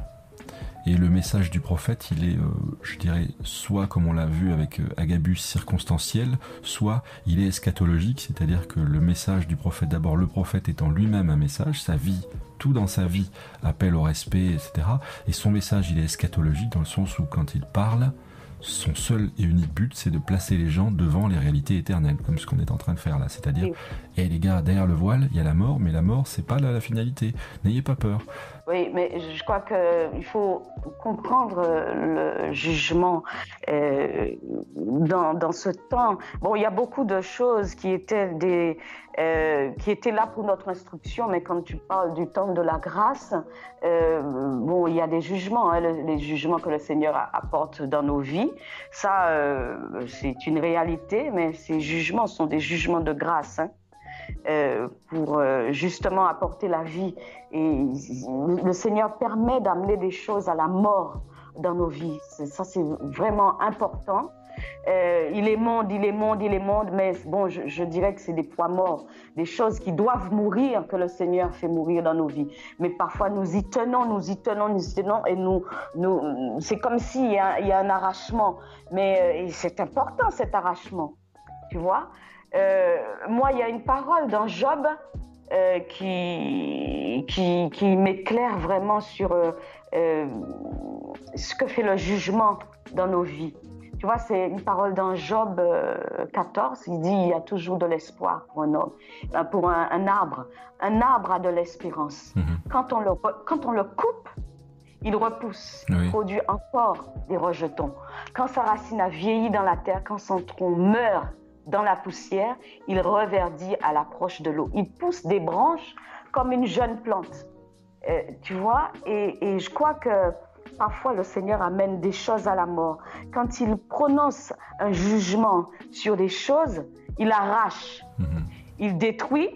Et le message du prophète, il est, euh, je dirais, soit comme on l'a vu avec euh, Agabus circonstanciel, soit il est eschatologique, c'est-à-dire que le message du prophète, d'abord le prophète étant lui-même un message, sa vie, tout dans sa vie appelle au respect, etc. Et son message, il est eschatologique dans le sens où quand il parle, son seul et unique but, c'est de placer les gens devant les réalités éternelles, comme ce qu'on est en train de faire là. C'est-à-dire, hé eh, les gars, derrière le voile, il y a la mort, mais la mort, c'est pas la finalité. N'ayez pas peur. Oui, mais je crois qu'il faut comprendre le jugement euh, dans, ce temps. Bon, il y a beaucoup de choses qui étaient, des, euh, qui étaient là pour notre instruction, mais quand tu parles du temps de la grâce, euh, bon, il y a des jugements, hein, les, jugements que le Seigneur apporte dans nos vies. Ça, c'est une réalité, mais ces jugements sont des jugements de grâce. Hein. Euh, pour euh, justement apporter la vie. Et le Seigneur permet d'amener des choses à la mort dans nos vies. Ça, c'est vraiment important. Euh, il est monde, il est monde, il est monde, mais bon, je, dirais que c'est des poids morts, des choses qui doivent mourir, que le Seigneur fait mourir dans nos vies. Mais parfois, nous y tenons, nous y tenons, nous y tenons, et nous, c'est comme s'il y, y, a un arrachement. Mais c'est important, cet arrachement, tu vois? Moi, il y a une parole dans Job euh, qui, qui, qui m'éclaire vraiment sur euh, ce que fait le jugement dans nos vies. Tu vois, c'est une parole dans Job 14. Il dit il y a toujours de l'espoir pour un homme, pour un, arbre. Un arbre a de l'espérance. Mhm. Quand, on le, quand on le coupe, il repousse, il produit encore des rejetons. Quand sa racine a vieilli dans la terre, quand son tronc meurt, dans la poussière, il reverdit à l'approche de l'eau. Il pousse des branches comme une jeune plante. Euh, tu vois, et, je crois que parfois le Seigneur amène des choses à la mort. Quand il prononce un jugement sur des choses, il arrache, mhm. il détruit,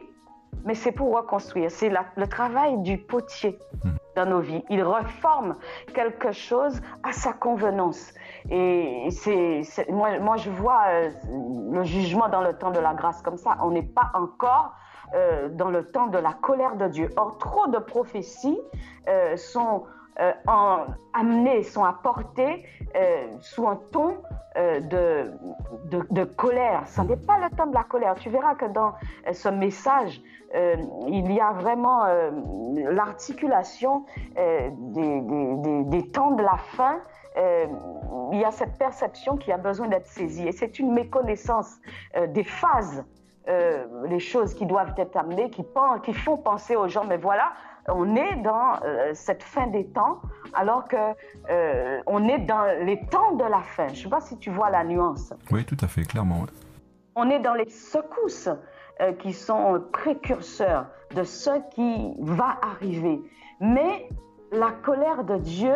mais c'est pour reconstruire. C'est le travail du potier mhm. dans nos vies. Il reforme quelque chose à sa convenance. Et c'est, moi, moi, je vois euh, le jugement dans le temps de la grâce comme ça. On n'est pas encore euh, dans le temps de la colère de Dieu. Or, trop de prophéties euh, sont en, amenées, sont apportées sous un ton de, de, de, colère. Ce n'est pas le temps de la colère. Tu verras que dans ce message, il y a vraiment l'articulation des, des, temps de la fin euh, il y a cette perception qui a besoin d'être saisie. Et c'est une méconnaissance euh, des phases, euh, les choses qui doivent être amenées, qui, font penser aux gens, mais voilà, on est dans cette fin des temps, alors que on est dans les temps de la fin. Je ne sais pas si tu vois la nuance. Oui, tout à fait, clairement. On est dans les secousses qui sont précurseurs de ce qui va arriver. Mais la colère de Dieu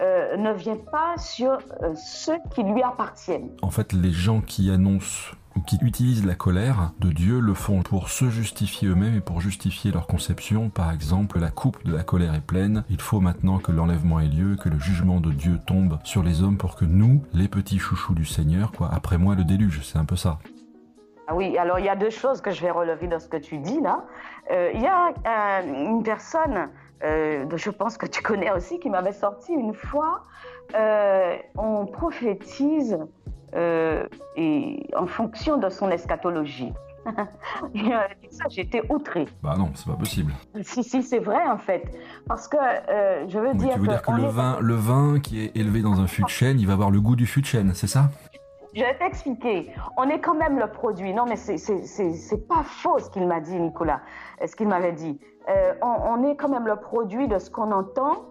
euh, ne vient pas sur euh, ceux qui lui appartiennent. En fait, les gens qui annoncent qui utilisent la colère de Dieu le font pour se justifier eux-mêmes et pour justifier leur conception. Par exemple, la coupe de la colère est pleine. Il faut maintenant que l'enlèvement ait lieu, que le jugement de Dieu tombe sur les hommes pour que nous, les petits chouchous du Seigneur, quoi, après moi le déluge, c'est un peu ça. Ah oui, alors il y a deux choses que je vais relever dans ce que tu dis là. Euh, il y a euh, une personne, euh, je pense que tu connais aussi, qui m'avait sorti une fois, on prophétise et, en fonction de son eschatologie. ça, j'étais outrée. Bah non, c'est pas possible. Si, si, c'est vrai en fait. Parce que je veux dire. Tu veux dire que le, vin, le vin qui est élevé dans un fût de chêne, il va avoir le goût du fût de chêne, c'est ça? Je vais t'expliquer. On est quand même le produit. Non, mais c'est pas faux ce qu'il m'a dit, Nicolas, ce qu'il m'avait dit. Euh, on, est quand même le produit de ce qu'on entend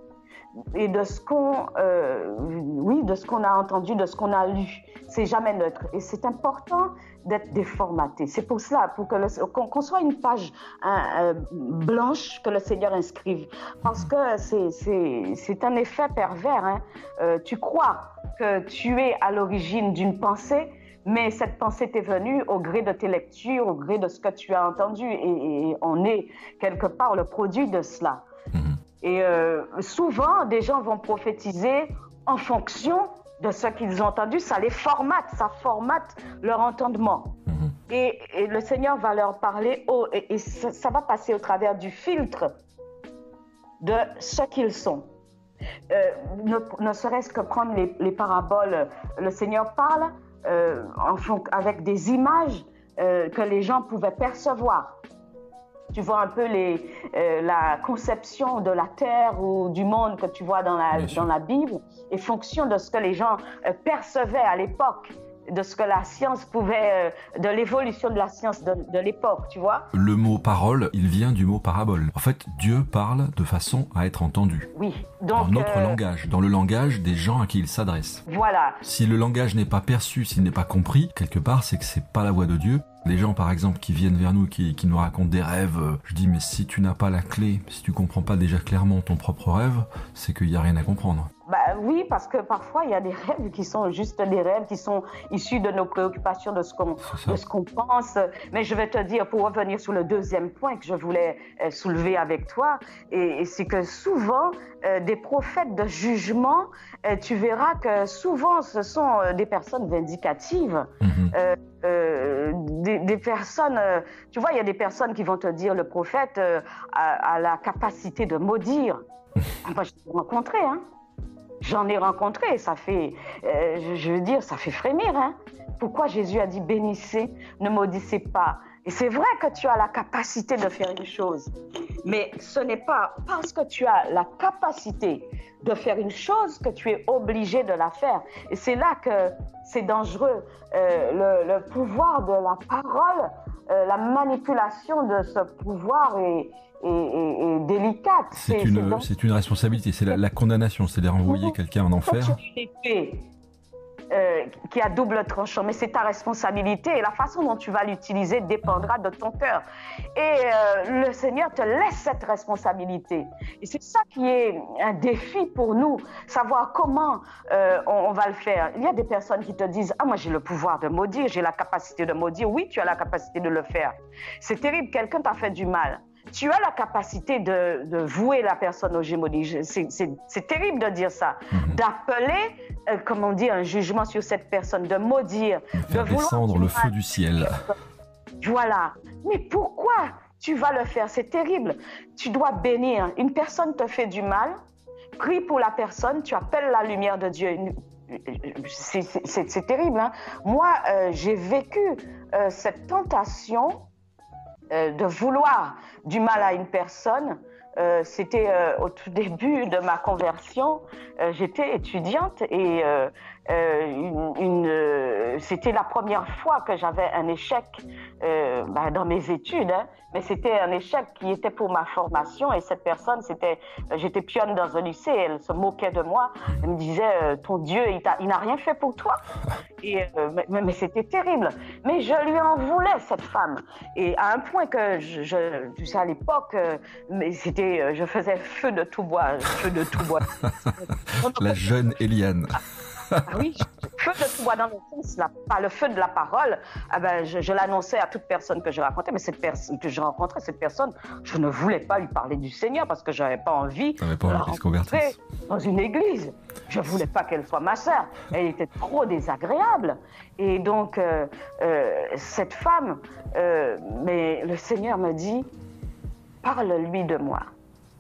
et de ce qu'on, euh, oui, de ce qu'on a entendu, de ce qu'on a lu. C'est jamais neutre. Et c'est important d'être déformaté. C'est pour cela, pour que qu'on, soit une page euh, blanche que le Seigneur inscrive, parce que c'est, un effet pervers. Hein. tu crois que tu es à l'origine d'une pensée, mais cette pensée t'est venue au gré de tes lectures, au gré de ce que tu as entendu, et, on est quelque part le produit de cela. Et euh, souvent, des gens vont prophétiser en fonction de ce qu'ils ont entendu, ça les formate, ça formate leur entendement. Mhm. Et, le Seigneur va leur parler, et, ça va passer au travers du filtre de ce qu'ils sont. Euh, ne, serait-ce que prendre les, paraboles, le Seigneur parle euh, avec des images que les gens pouvaient percevoir. Tu vois un peu les, la conception de la terre ou du monde que tu vois dans la, dans la Bible, et fonction de ce que les gens percevaient à l'époque de ce que la science pouvait, euh, de l'évolution de la science de, l'époque, tu vois. Le mot parole, il vient du mot parabole. En fait, Dieu parle de façon à être entendu. Oui. Donc, dans notre euh, langage, dans le langage des gens à qui il s'adresse. Voilà. Si le langage n'est pas perçu, s'il n'est pas compris, quelque part, c'est que c'est pas la voix de Dieu. Les gens, par exemple, qui viennent vers nous, qui, qui nous racontent des rêves, euh, je dis, mais si tu n'as pas la clé, si tu comprends pas déjà clairement ton propre rêve, c'est qu'il n'y a rien à comprendre. Bah, oui, parce que parfois, il y a des rêves qui sont juste des rêves, qui sont issus de nos préoccupations, de ce qu'on qu'on pense. Mais je vais te dire, pour revenir sur le deuxième point que je voulais euh, soulever avec toi, et, c'est que souvent, euh, des prophètes de jugement, euh, tu verras que souvent, ce sont des personnes vindicatives. Mhm. des, personnes, tu vois, il y a des personnes qui vont te dire, le prophète a, a la capacité de maudire. Moi, je l'ai rencontré, hein. J'en ai rencontré, ça fait, euh, je veux dire, ça fait frémir. Hein. Pourquoi Jésus a dit bénissez, ne maudissez pas Et c'est vrai que tu as la capacité de faire une chose, mais ce n'est pas parce que tu as la capacité de faire une chose que tu es obligé de la faire. Et c'est là que c'est dangereux. Euh, le, pouvoir de la parole, euh, la manipulation de ce pouvoir est, et, délicate. C'est une, une, responsabilité, c'est la, condamnation, c'est-à-dire envoyer quelqu'un en enfer. Euh, qui a double tranchant, mais c'est ta responsabilité et la façon dont tu vas l'utiliser dépendra de ton cœur. Et euh, le Seigneur te laisse cette responsabilité. Et c'est ça qui est un défi pour nous, savoir comment euh, on, va le faire. Il y a des personnes qui te disent, ah moi j'ai le pouvoir de maudire, j'ai la capacité de maudire. Oui, tu as la capacité de le faire. C'est terrible, quelqu'un t'a fait du mal tu as la capacité de, vouer la personne au gémonies. C'est terrible de dire ça. Mhm. D'appeler, euh, comment dire, un jugement sur cette personne, de maudire. de descendre le feu du ciel. Voilà. Mais pourquoi tu vas le faire? C'est terrible. Tu dois bénir. Une personne te fait du mal, prie pour la personne, tu appelles la lumière de Dieu. C'est terrible. Hein. Moi, euh, j'ai vécu euh, cette tentation de vouloir du mal à une personne. Euh, c'était euh, au tout début de ma conversion. J'étais étudiante et une, c'était la première fois que j'avais un échec ben, dans mes études. Hein mais c'était un échec qui était pour ma formation et cette personne, c'était, j'étais pionne dans un lycée, elle se moquait de moi, elle me disait, euh, ton Dieu, il, n'a rien fait pour toi. Et, euh, mais, c'était terrible. Mais je lui en voulais, cette femme. Et à un point que, je, tu sais, à l'époque, euh, mais c'était, je faisais feu de tout bois, feu de tout bois. La jeune Eliane. Ah oui, feu de tout bois dans le sens, pas le feu de la parole. Ah ben, je, l'annonçais à toute personne que je rencontrais, mais cette personne que je rencontrais, cette personne, je ne voulais pas lui parler du Seigneur parce que je n'avais pas envie de la rencontrer dans une église. Je ne voulais pas qu'elle soit ma sœur. Elle était trop désagréable. Et donc, euh, euh, cette femme, euh, mais le Seigneur me dit, parle-lui de moi.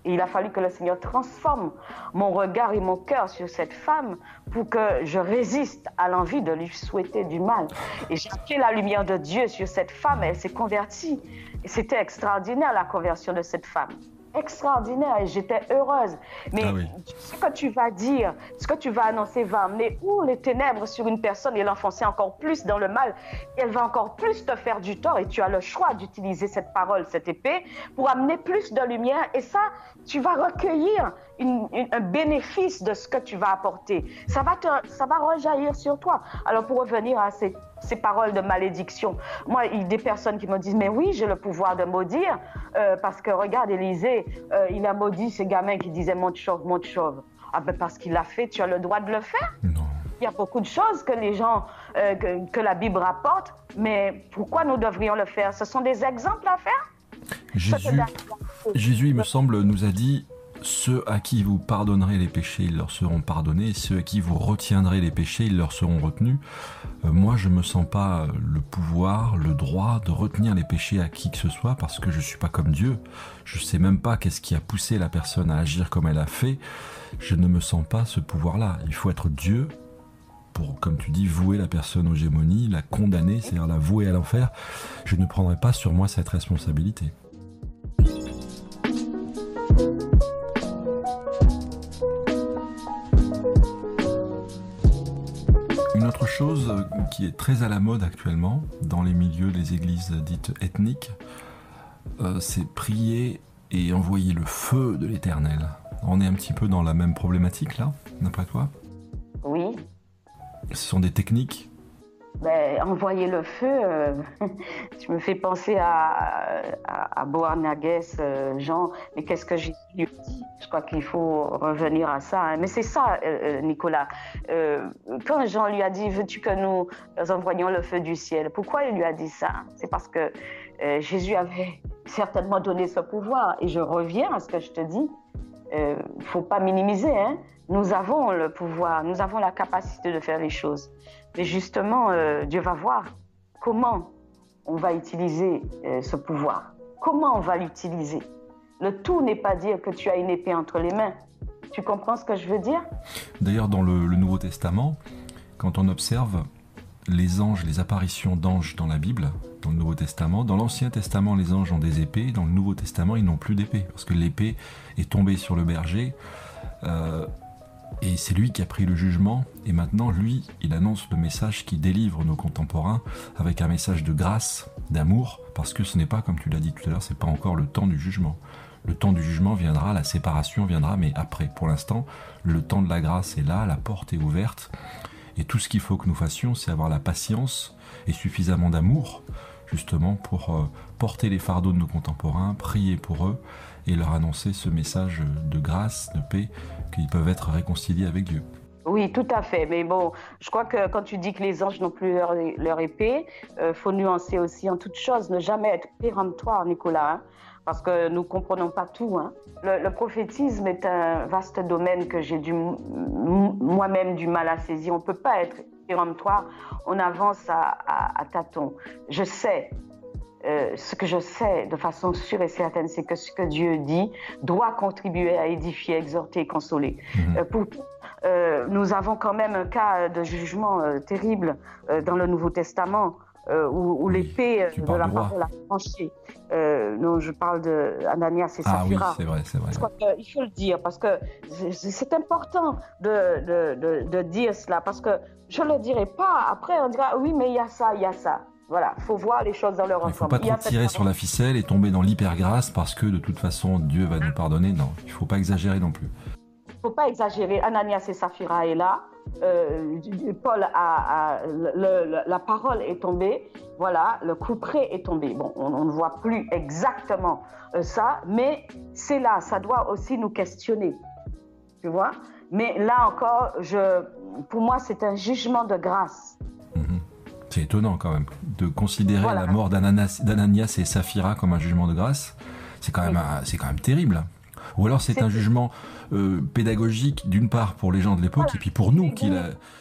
Il a fallu que le Seigneur transforme mon regard et mon cœur sur cette femme pour que je résiste à l'envie de lui souhaiter du mal. Et j'ai fait la lumière de Dieu sur cette femme, elle s'est convertie. C'était extraordinaire la conversion de cette femme extraordinaire et j'étais heureuse. Mais ah ce que tu vas dire, ce que tu vas annoncer va amener ou les ténèbres sur une personne et l'enfoncer encore plus dans le mal. Elle va encore plus te faire du tort et tu as le choix d'utiliser cette parole, cette épée, pour amener plus de lumière. Et ça, tu vas recueillir un bénéfice de ce que tu vas apporter. Ça va, te, ça va rejaillir sur toi. Alors pour revenir à ces, ces paroles de malédiction, moi, il y a des personnes qui me disent, mais oui, j'ai le pouvoir de maudire, euh, parce que regarde, Élisée, euh, il a maudit ces gamins qui disaient, monte chauve, monte chauve. Ah ben parce qu'il l'a fait, tu as le droit de le faire. Non. Il y a beaucoup de choses que les gens, euh, que, que la Bible rapporte, mais pourquoi nous devrions le faire? Ce sont des exemples à faire? Jésus, Jésus, il me semble, nous a dit ceux à qui vous pardonnerez les péchés, ils leur seront pardonnés, ceux à qui vous retiendrez les péchés, ils leur seront retenus. Euh, moi, je me sens pas le pouvoir, le droit de retenir les péchés à qui que ce soit parce que je suis pas comme Dieu. Je sais même pas qu'est-ce qui a poussé la personne à agir comme elle a fait. Je ne me sens pas ce pouvoir-là. Il faut être Dieu pour, comme tu dis, vouer la personne aux gémonies, la condamner, c'est-à-dire la vouer à l'enfer. Je ne prendrai pas sur moi cette responsabilité. Chose qui est très à la mode actuellement dans les milieux des églises dites ethniques, euh, c'est prier et envoyer le feu de l'éternel. On est un petit peu dans la même problématique là, d'après toi? Oui. Ce sont des techniques ben, envoyer le feu, euh, tu me fais penser à, à, à euh, Jean, mais qu'est-ce que Jésus lui dit Je crois qu'il faut revenir à ça. Hein. Mais c'est ça, euh, Nicolas. quand Jean lui a dit, veux-tu que nous envoyions le feu du ciel? Pourquoi il lui a dit ça? C'est parce que Jésus avait certainement donné ce pouvoir. Et je reviens à ce que je te dis. Il ne faut pas minimiser. Hein. Nous avons le pouvoir, nous avons la capacité de faire les choses. Mais justement, euh, Dieu va voir comment on va utiliser euh, ce pouvoir. Comment on va l'utiliser. Le tout n'est pas dire que tu as une épée entre les mains. Tu comprends ce que je veux dire? D'ailleurs, dans le, Nouveau Testament, quand on observe les anges, les apparitions d'anges dans la Bible, dans le Nouveau Testament. Dans l'Ancien Testament, les anges ont des épées. Dans le Nouveau Testament, ils n'ont plus d'épée. Parce que l'épée est tombée sur le berger. Euh, et c'est lui qui a pris le jugement, et maintenant, lui, il annonce le message qui délivre nos contemporains avec un message de grâce, d'amour, parce que ce n'est pas, comme tu l'as dit tout à l'heure, c'est pas encore le temps du jugement. Le temps du jugement viendra, la séparation viendra, mais après. Pour l'instant, le temps de la grâce est là, la porte est ouverte, et tout ce qu'il faut que nous fassions, c'est avoir la patience et suffisamment d'amour, justement, pour euh, porter les fardeaux de nos contemporains, prier pour eux, et leur annoncer ce message de grâce, de paix, qu'ils peuvent être réconciliés avec Dieu. Oui, tout à fait. Mais bon, je crois que quand tu dis que les anges n'ont plus leur, épée, il euh, faut nuancer aussi en toute chose, ne jamais être péremptoire, Nicolas, hein, parce que nous ne comprenons pas tout. Hein. Le, prophétisme est un vaste domaine que j'ai moi-même du mal à saisir. On ne peut pas être péremptoire, on avance à, à tâtons. Je sais euh, ce que je sais de façon sûre et certaine, c'est que ce que Dieu dit doit contribuer à édifier, exhorter, consoler. Mhm. Euh, pour, euh, nous avons quand même un cas de jugement terrible dans le Nouveau Testament. Où, l'épée de la parole a tranché. non, je parle de Ananias et ah, Oui, c'est vrai, c'est vrai. il faut le dire parce que c'est important de, de, de, de, dire cela parce que je ne le dirai pas. Après, on dira oui, mais il y a ça, il y a ça. Voilà, faut voir les choses dans leur ensemble. Il ne faut pas trop tirer sur la ficelle et tomber dans l'hypergrâce parce que de toute façon Dieu va nous pardonner. Non, il ne faut pas exagérer non plus. Il ne faut pas exagérer. Ananias et Saphira est là. Euh, Paul a, la parole est tombée, voilà, le coup près est tombé. Bon, on, ne voit plus exactement euh, ça, mais c'est là, ça doit aussi nous questionner. tu vois. Mais là encore, je, pour moi, c'est un jugement de grâce. Mhm. C'est étonnant quand même de considérer la mort d'Ananias et Saphira comme un jugement de grâce. C'est quand même, c'est quand même terrible. Ou alors c'est un jugement euh, pédagogique d'une part pour les gens de l'époque et puis pour nous qui,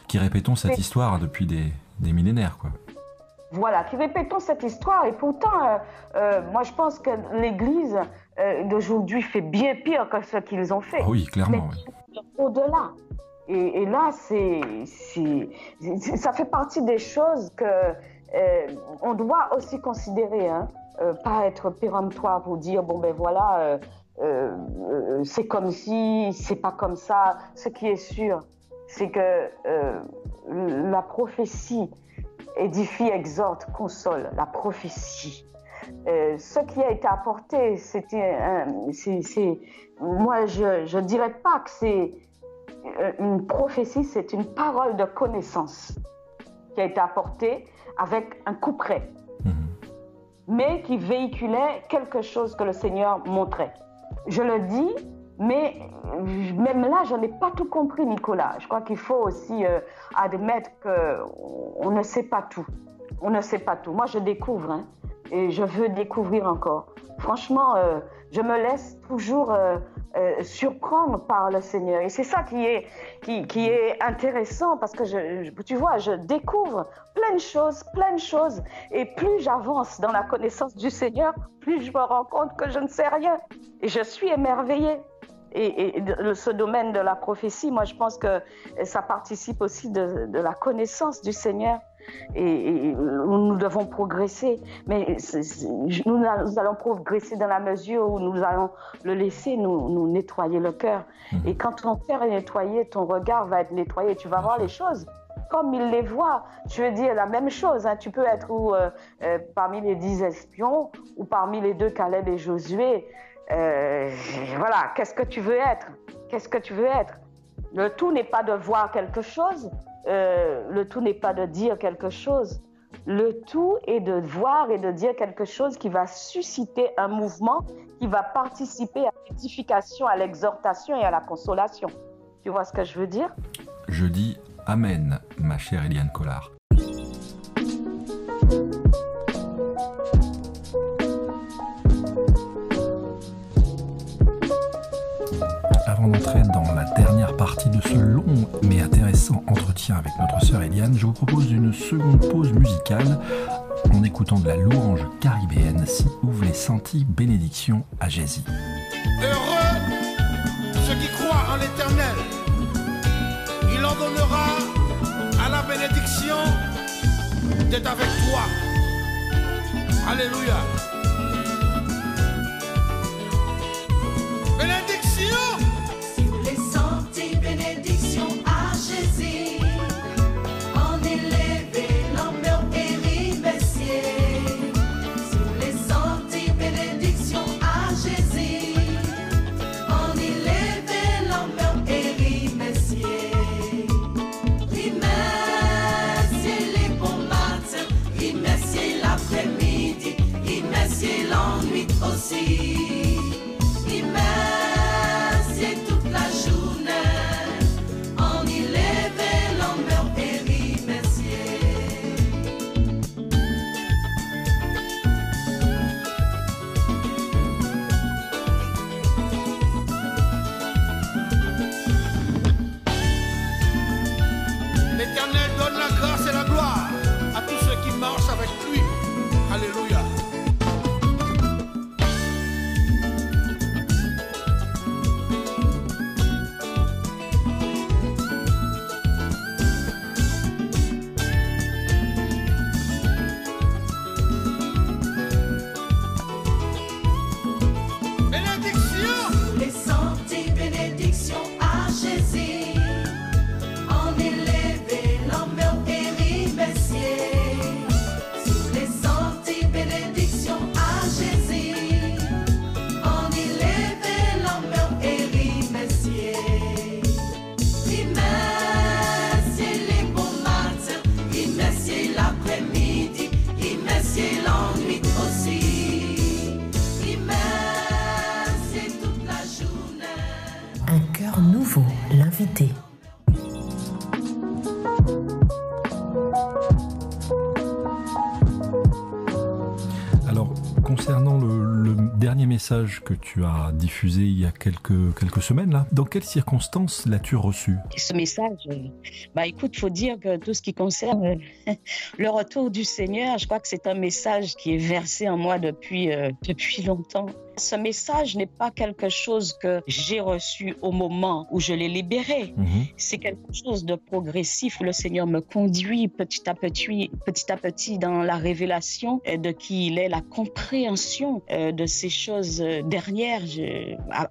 qui répétons cette histoire depuis des, des millénaires, quoi. Voilà, qui répétons cette histoire. Et pourtant, euh, euh, moi, je pense que l'Église d'aujourd'hui fait bien pire que ce qu'ils ont fait. Oui, clairement. Au-delà. Et, là, c'est, ça fait partie des choses que on doit aussi considérer. Hein. pas être péremptoire pour dire bon ben voilà euh, euh, c'est comme si, c'est pas comme ça. Ce qui est sûr, c'est que euh, la prophétie édifie, exhorte, console. La prophétie. ce qui a été apporté, c'était, c'est, moi, je ne dirais pas que c'est une prophétie, c'est une parole de connaissance qui a été apportée avec un coup près, mhm. mais qui véhiculait quelque chose que le Seigneur montrait. Je le dis, mais même là, je n'ai pas tout compris, Nicolas. Je crois qu'il faut aussi euh, admettre qu'on ne sait pas tout. On ne sait pas tout. Moi, je découvre hein, et je veux découvrir encore. Franchement, euh, je me laisse toujours euh, surprendre par le Seigneur. Et c'est ça qui est, qui, qui, est intéressant parce que, tu vois, je découvre plein de choses, plein de choses. Et plus j'avance dans la connaissance du Seigneur, plus je me rends compte que je ne sais rien. Et je suis émerveillée. Et, ce domaine de la prophétie, moi, je pense que ça participe aussi de, la connaissance du Seigneur. Et, nous devons progresser. Mais nous, allons progresser dans la mesure où nous allons le laisser nous, nous nettoyer le cœur. Mmh. Et quand ton cœur est nettoyé, ton regard va être nettoyé. Tu vas voir les choses comme il les voit. Je veux dire la même chose. Hein. Tu peux être euh, euh, parmi les dix espions ou parmi les deux Caleb et Josué. Euh, voilà, qu'est-ce que tu veux être? Qu'est-ce que tu veux être? Le tout n'est pas de voir quelque chose, euh, le tout n'est pas de dire quelque chose. Le tout est de voir et de dire quelque chose qui va susciter un mouvement, qui va participer à l'édification, à l'exhortation et à la consolation. Tu vois ce que je veux dire? Je dis Amen, ma chère Eliane Collard. Avant dans la dernière partie de ce long mais intéressant entretien avec notre sœur Eliane, je vous propose une seconde pause musicale en écoutant de la louange caribéenne si ouvre les sentis bénédiction à Jésus. Heureux ceux qui croient en l'éternel, il en donnera à la bénédiction d'être avec toi. Alléluia. Bénédiction see. Message que tu as diffusé il y a quelques, quelques semaines, là, dans quelles circonstances l'as-tu reçu? Ce message, euh, bah écoute, faut dire que tout ce qui concerne euh, le retour du Seigneur, je crois que c'est un message qui est versé en moi depuis, euh, depuis longtemps. Ce message n'est pas quelque chose que j'ai reçu au moment où je l'ai libéré. Mhm. C'est quelque chose de progressif le Seigneur me conduit petit à petit, petit à petit dans la révélation euh, de qui il est, la compréhension euh, de ces choses euh, dernières,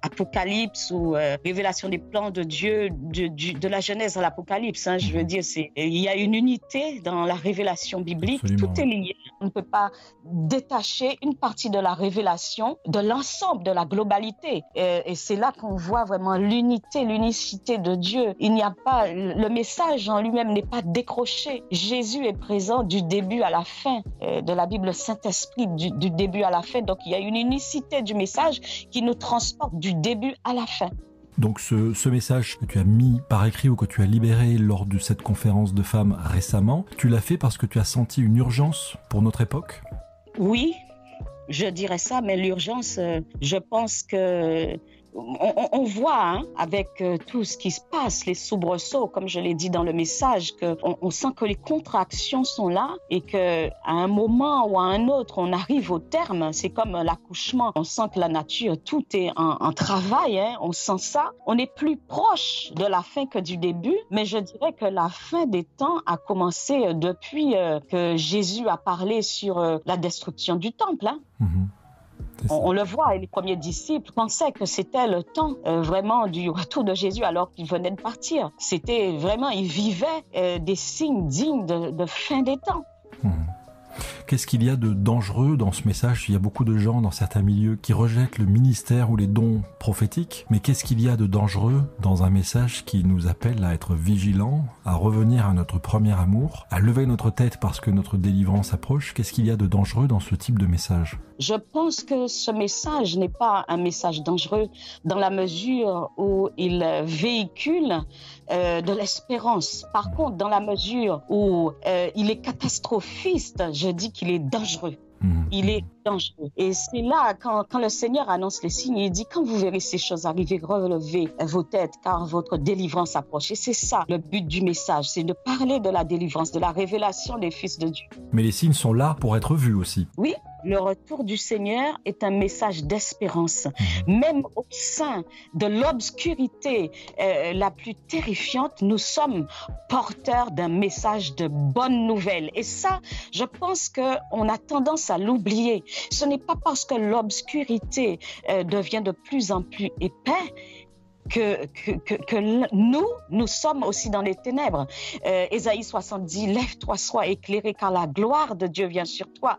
Apocalypse ou révélation des plans de Dieu, de, la Genèse à l'Apocalypse. hein, je veux dire, c'est il y a une unité dans la révélation biblique. Absolument, Tout est lié. On ne peut pas détacher une partie de la révélation de l'ensemble, de la globalité. Et, et c'est là qu'on voit vraiment l'unité, l'unicité de Dieu. Il n'y a pas, le message en lui-même n'est pas décroché. Jésus est présent du début à la fin euh, de la Bible, le Saint-Esprit du, du début à la fin. Donc il y a une unicité du message qui nous transporte du début à la fin. Donc ce, ce message que tu as mis par écrit ou que tu as libéré lors de cette conférence de femmes récemment, tu l'as fait parce que tu as senti une urgence pour notre époque? Oui, je dirais ça, mais l'urgence, euh, je pense que on, voit hein, avec euh, tout ce qui se passe, les soubresauts, comme je l'ai dit dans le message, que on, sent que les contractions sont là et que à un moment ou à un autre, on arrive au terme. C'est comme l'accouchement. On sent que la nature, tout est en, travail. hein, on sent ça. On est plus proche de la fin que du début, mais je dirais que la fin des temps a commencé euh, depuis euh, que Jésus a parlé sur la destruction du temple. hein. Mhm. On, on le voit, et les premiers disciples pensaient que c'était le temps euh, vraiment du retour de Jésus alors qu'il venait de partir. C'était vraiment, ils vivaient euh, des signes dignes de, de fin des temps. Mhm. Qu'est-ce qu'il y a de dangereux dans ce message? Il y a beaucoup de gens dans certains milieux qui rejettent le ministère ou les dons prophétiques, mais qu'est-ce qu'il y a de dangereux dans un message qui nous appelle à être vigilants, à revenir à notre premier amour, à lever notre tête parce que notre délivrance approche? Qu'est-ce qu'il y a de dangereux dans ce type de message? Je pense que ce message n'est pas un message dangereux dans la mesure où il véhicule euh, de l'espérance. Par contre, dans la mesure où euh, il est catastrophiste, je dis qu'il est dangereux. Mhm. Il est dangereux. Et c'est là, quand, quand le Seigneur annonce les signes, il dit, quand vous verrez ces choses arriver, relevez vos têtes, car votre délivrance approche. Et c'est ça le but du message, c'est de parler de la délivrance, de la révélation des fils de Dieu. Mais les signes sont là pour être vus aussi. Oui, le retour du Seigneur est un message d'espérance. Même au sein de l'obscurité euh, la plus terrifiante, nous sommes porteurs d'un message de bonne nouvelle. Et ça, je pense que on a tendance à l'oublier. Ce n'est pas parce que l'obscurité euh, devient de plus en plus épais que, que, que, nous, nous sommes aussi dans les ténèbres. Euh, Ésaïe 70, lève-toi, sois éclairé, car la gloire de Dieu vient sur toi.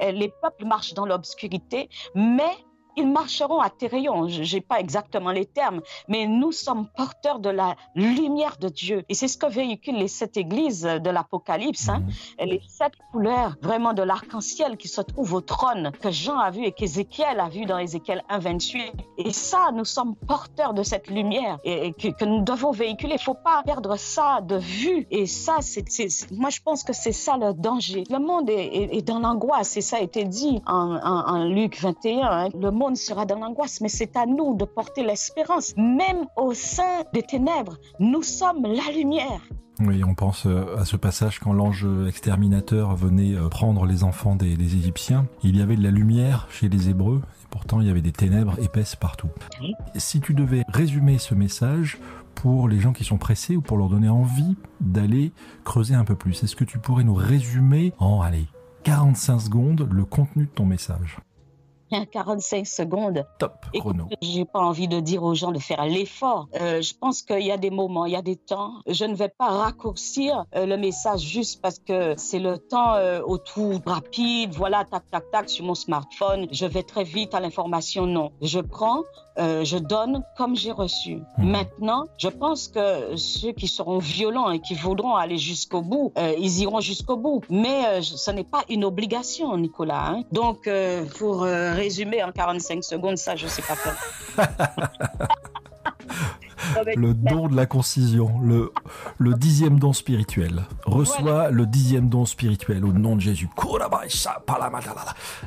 Euh, les peuples marchent dans l'obscurité, mais ils marcheront à tes rayons. Je n'ai pas exactement les termes, mais nous sommes porteurs de la lumière de Dieu. Et c'est ce que véhiculent les sept églises de l'Apocalypse. Hein? Mhm. les sept couleurs vraiment de l'arc-en-ciel qui se trouvent au trône, que Jean a vu et qu'Ézéchiel a vu dans Ézéchiel 1, 28. Et ça, nous sommes porteurs de cette lumière et, et que, que nous devons véhiculer. Il ne faut pas perdre ça de vue. Et ça, c'est- moi, je pense que c'est ça le danger. Le monde est, est- est dans l'angoisse et ça a été dit en, en- en Luc 21. hein. Le monde sera dans l'angoisse, mais c'est à nous de porter l'espérance. Même au sein des ténèbres, nous sommes la lumière. Oui, on pense euh, à ce passage quand l'ange exterminateur venait euh, prendre les enfants des, Égyptiens. Il y avait de la lumière chez les Hébreux, et pourtant il y avait des ténèbres épaisses partout. Si tu devais résumer ce message pour les gens qui sont pressés ou pour leur donner envie d'aller creuser un peu plus, est-ce que tu pourrais nous résumer en, allez, 45 secondes le contenu de ton message? 45 secondes. Top, chrono. j'ai pas envie de dire aux gens de faire l'effort. Euh, je pense qu'il y a des moments, il y a des temps. Je ne vais pas raccourcir euh, le message juste parce que c'est le temps euh, au tout rapide. Voilà, tac, tac, tac, sur mon smartphone. Je vais très vite à l'information. Non, je prends, euh, je donne comme j'ai reçu. Mhm. Maintenant, je pense que ceux qui seront violents et qui voudront aller jusqu'au bout, ils iront jusqu'au bout. Mais ce n'est pas une obligation, Nicolas. hein. Donc, pour résumer en 45 secondes, ça, je sais pas faire. le don de la concision, le, le dixième don spirituel. Reçois le dixième don spirituel au nom de Jésus.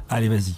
Allez, vas-y.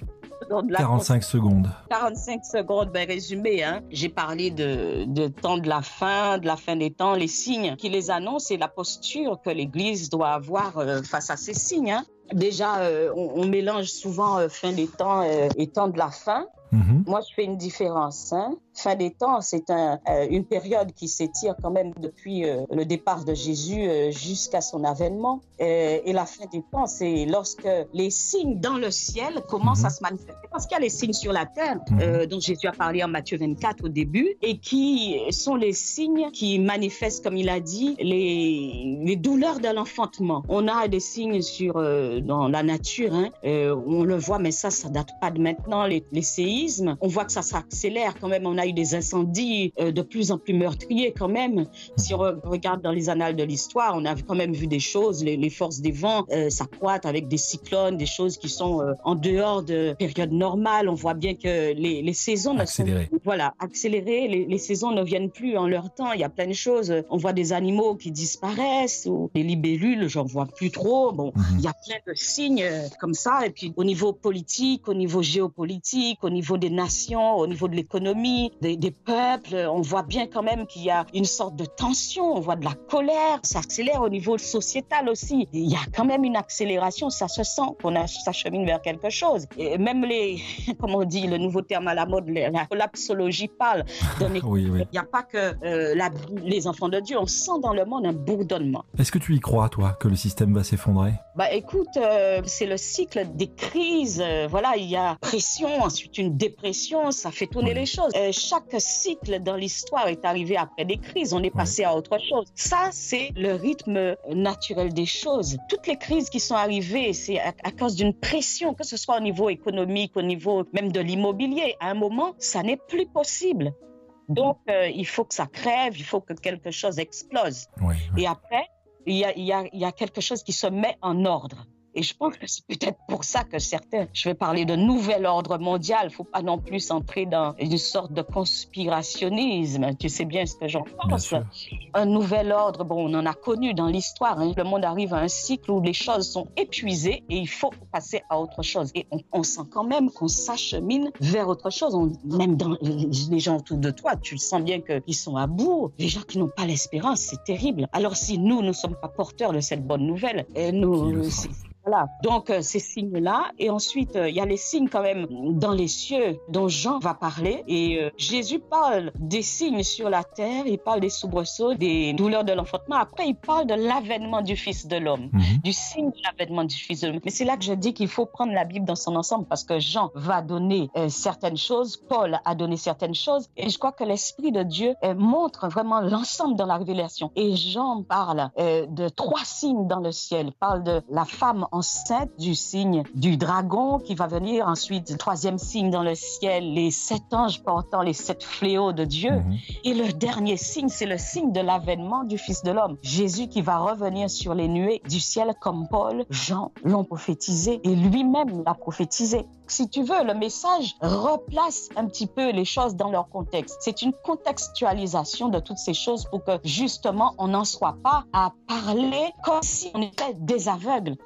45 secondes. 45 secondes, ben résumé. Hein. J'ai parlé de, de temps de la fin, de la fin des temps, les signes qui les annoncent et la posture que l'Église doit avoir euh, face à ces signes. Hein. Déjà, euh, on, mélange souvent euh, fin des temps et temps de la fin. Mhm. Moi, je fais une différence. Hein. Fin des temps, c'est un, euh, une période qui s'étire quand même depuis euh, le départ de Jésus euh, jusqu'à son avènement. et la fin des temps, c'est lorsque les signes dans le ciel commencent Mhm. à se manifester. Parce qu'il y a les signes sur la terre, Mhm. dont Jésus a parlé en Matthieu 24 au début, et qui sont les signes qui manifestent, comme il a dit, les, les douleurs de l'enfantement. On a des signes sur, dans la nature, hein, on le voit, mais ça, ça date pas de maintenant, les, les séismes. On voit que ça s'accélère quand même. On a eu des incendies euh, de plus en plus meurtriers quand même. Si on re- regarde dans les annales de l'histoire, on a quand même vu des choses, les, les forces des vents euh, s'accroître avec des cyclones, des choses qui sont euh, en dehors de période normale. On voit bien que les, les saisons ne sont Accéléré. voilà, accélérer. Les, les saisons ne viennent plus en leur temps. Il y a plein de choses. On voit des animaux qui disparaissent ou des libellules, j'en vois plus trop. Bon, Mhm. il y a plein de signes euh, comme ça. Et puis au niveau politique, au niveau géopolitique, au niveau des nations, au niveau de l'économie, des, des peuples, on voit bien quand même qu'il y a une sorte de tension. On voit de la colère. Ça accélère au niveau sociétal aussi. Il y a quand même une accélération. Ça se sent qu'on a- s'achemine vers quelque chose. Et même les, comment on dit, le nouveau terme à la mode, la la collapsologie parle d'un Oui, oui. il n'y a pas que euh, la- les enfants de Dieu, on sent dans le monde un bourdonnement. Est-ce que tu y crois, toi, que le système va s'effondrer? Bah écoute, euh, c'est le cycle des crises. euh, voilà, il y a pression, ensuite une dépression, ça fait tourner les choses. Euh, chaque cycle dans l'histoire est arrivé après des crises, on est passé à autre chose. Ça, c'est le rythme naturel des choses. Toutes les crises qui sont arrivées, c'est à, à cause d'une pression, que ce soit au niveau économique, au niveau même de l'immobilier. À un moment, ça n'est plus possible. Donc, euh, il faut que ça crève, il faut que quelque chose explose. Oui. oui. Et après, il y a, il y, a, il y a quelque chose qui se met en ordre. Et je pense que c'est peut-être pour ça que certains, je vais parler de nouvel ordre mondial, il faut pas non plus entrer dans une sorte de conspirationnisme. Tu sais bien ce que j'en pense. Un nouvel ordre, bon, on en a connu dans l'histoire. hein. Le monde arrive à un cycle où les choses sont épuisées et il faut passer à autre chose. Et on, on sent quand même qu'on s'achemine vers autre chose. On- même dans les gens autour de toi, tu le sens bien qu'ils sont à bout. Les gens qui n'ont pas l'espérance, c'est terrible. Alors si nous, ne sommes pas porteurs de cette bonne nouvelle, et le nous, voilà. Donc, euh, ces signes-là. Et ensuite, euh, il y a les signes quand même dans les cieux dont Jean va parler. Et euh, Jésus parle des signes sur la terre, il parle des soubresauts, des douleurs de l'enfantement. Après, il parle de l'avènement du Fils de l'homme Mhm. du signe de l'avènement du Fils de l'homme. Mais c'est là que je dis qu'il faut prendre la Bible dans son ensemble parce que Jean va donner certaines choses, Paul a donné certaines choses, et je crois que l'Esprit de Dieu montre vraiment l'ensemble dans la révélation. Et Jean parle de trois signes dans le ciel, parle de la femme enceinte, du signe du dragon qui va venir, ensuite le troisième signe dans le ciel, les sept anges portant les sept fléaux de Dieu. Mhm. Et le dernier signe, c'est le signe de l'avènement du Fils de l'homme. Jésus qui va revenir sur les nuées du ciel comme Paul, Jean l'ont prophétisé et lui-même l'a prophétisé. Si tu veux, le message replace un petit peu les choses dans leur contexte. C'est une contextualisation de toutes ces choses pour que justement on n'en soit pas à parler comme si on était des aveugles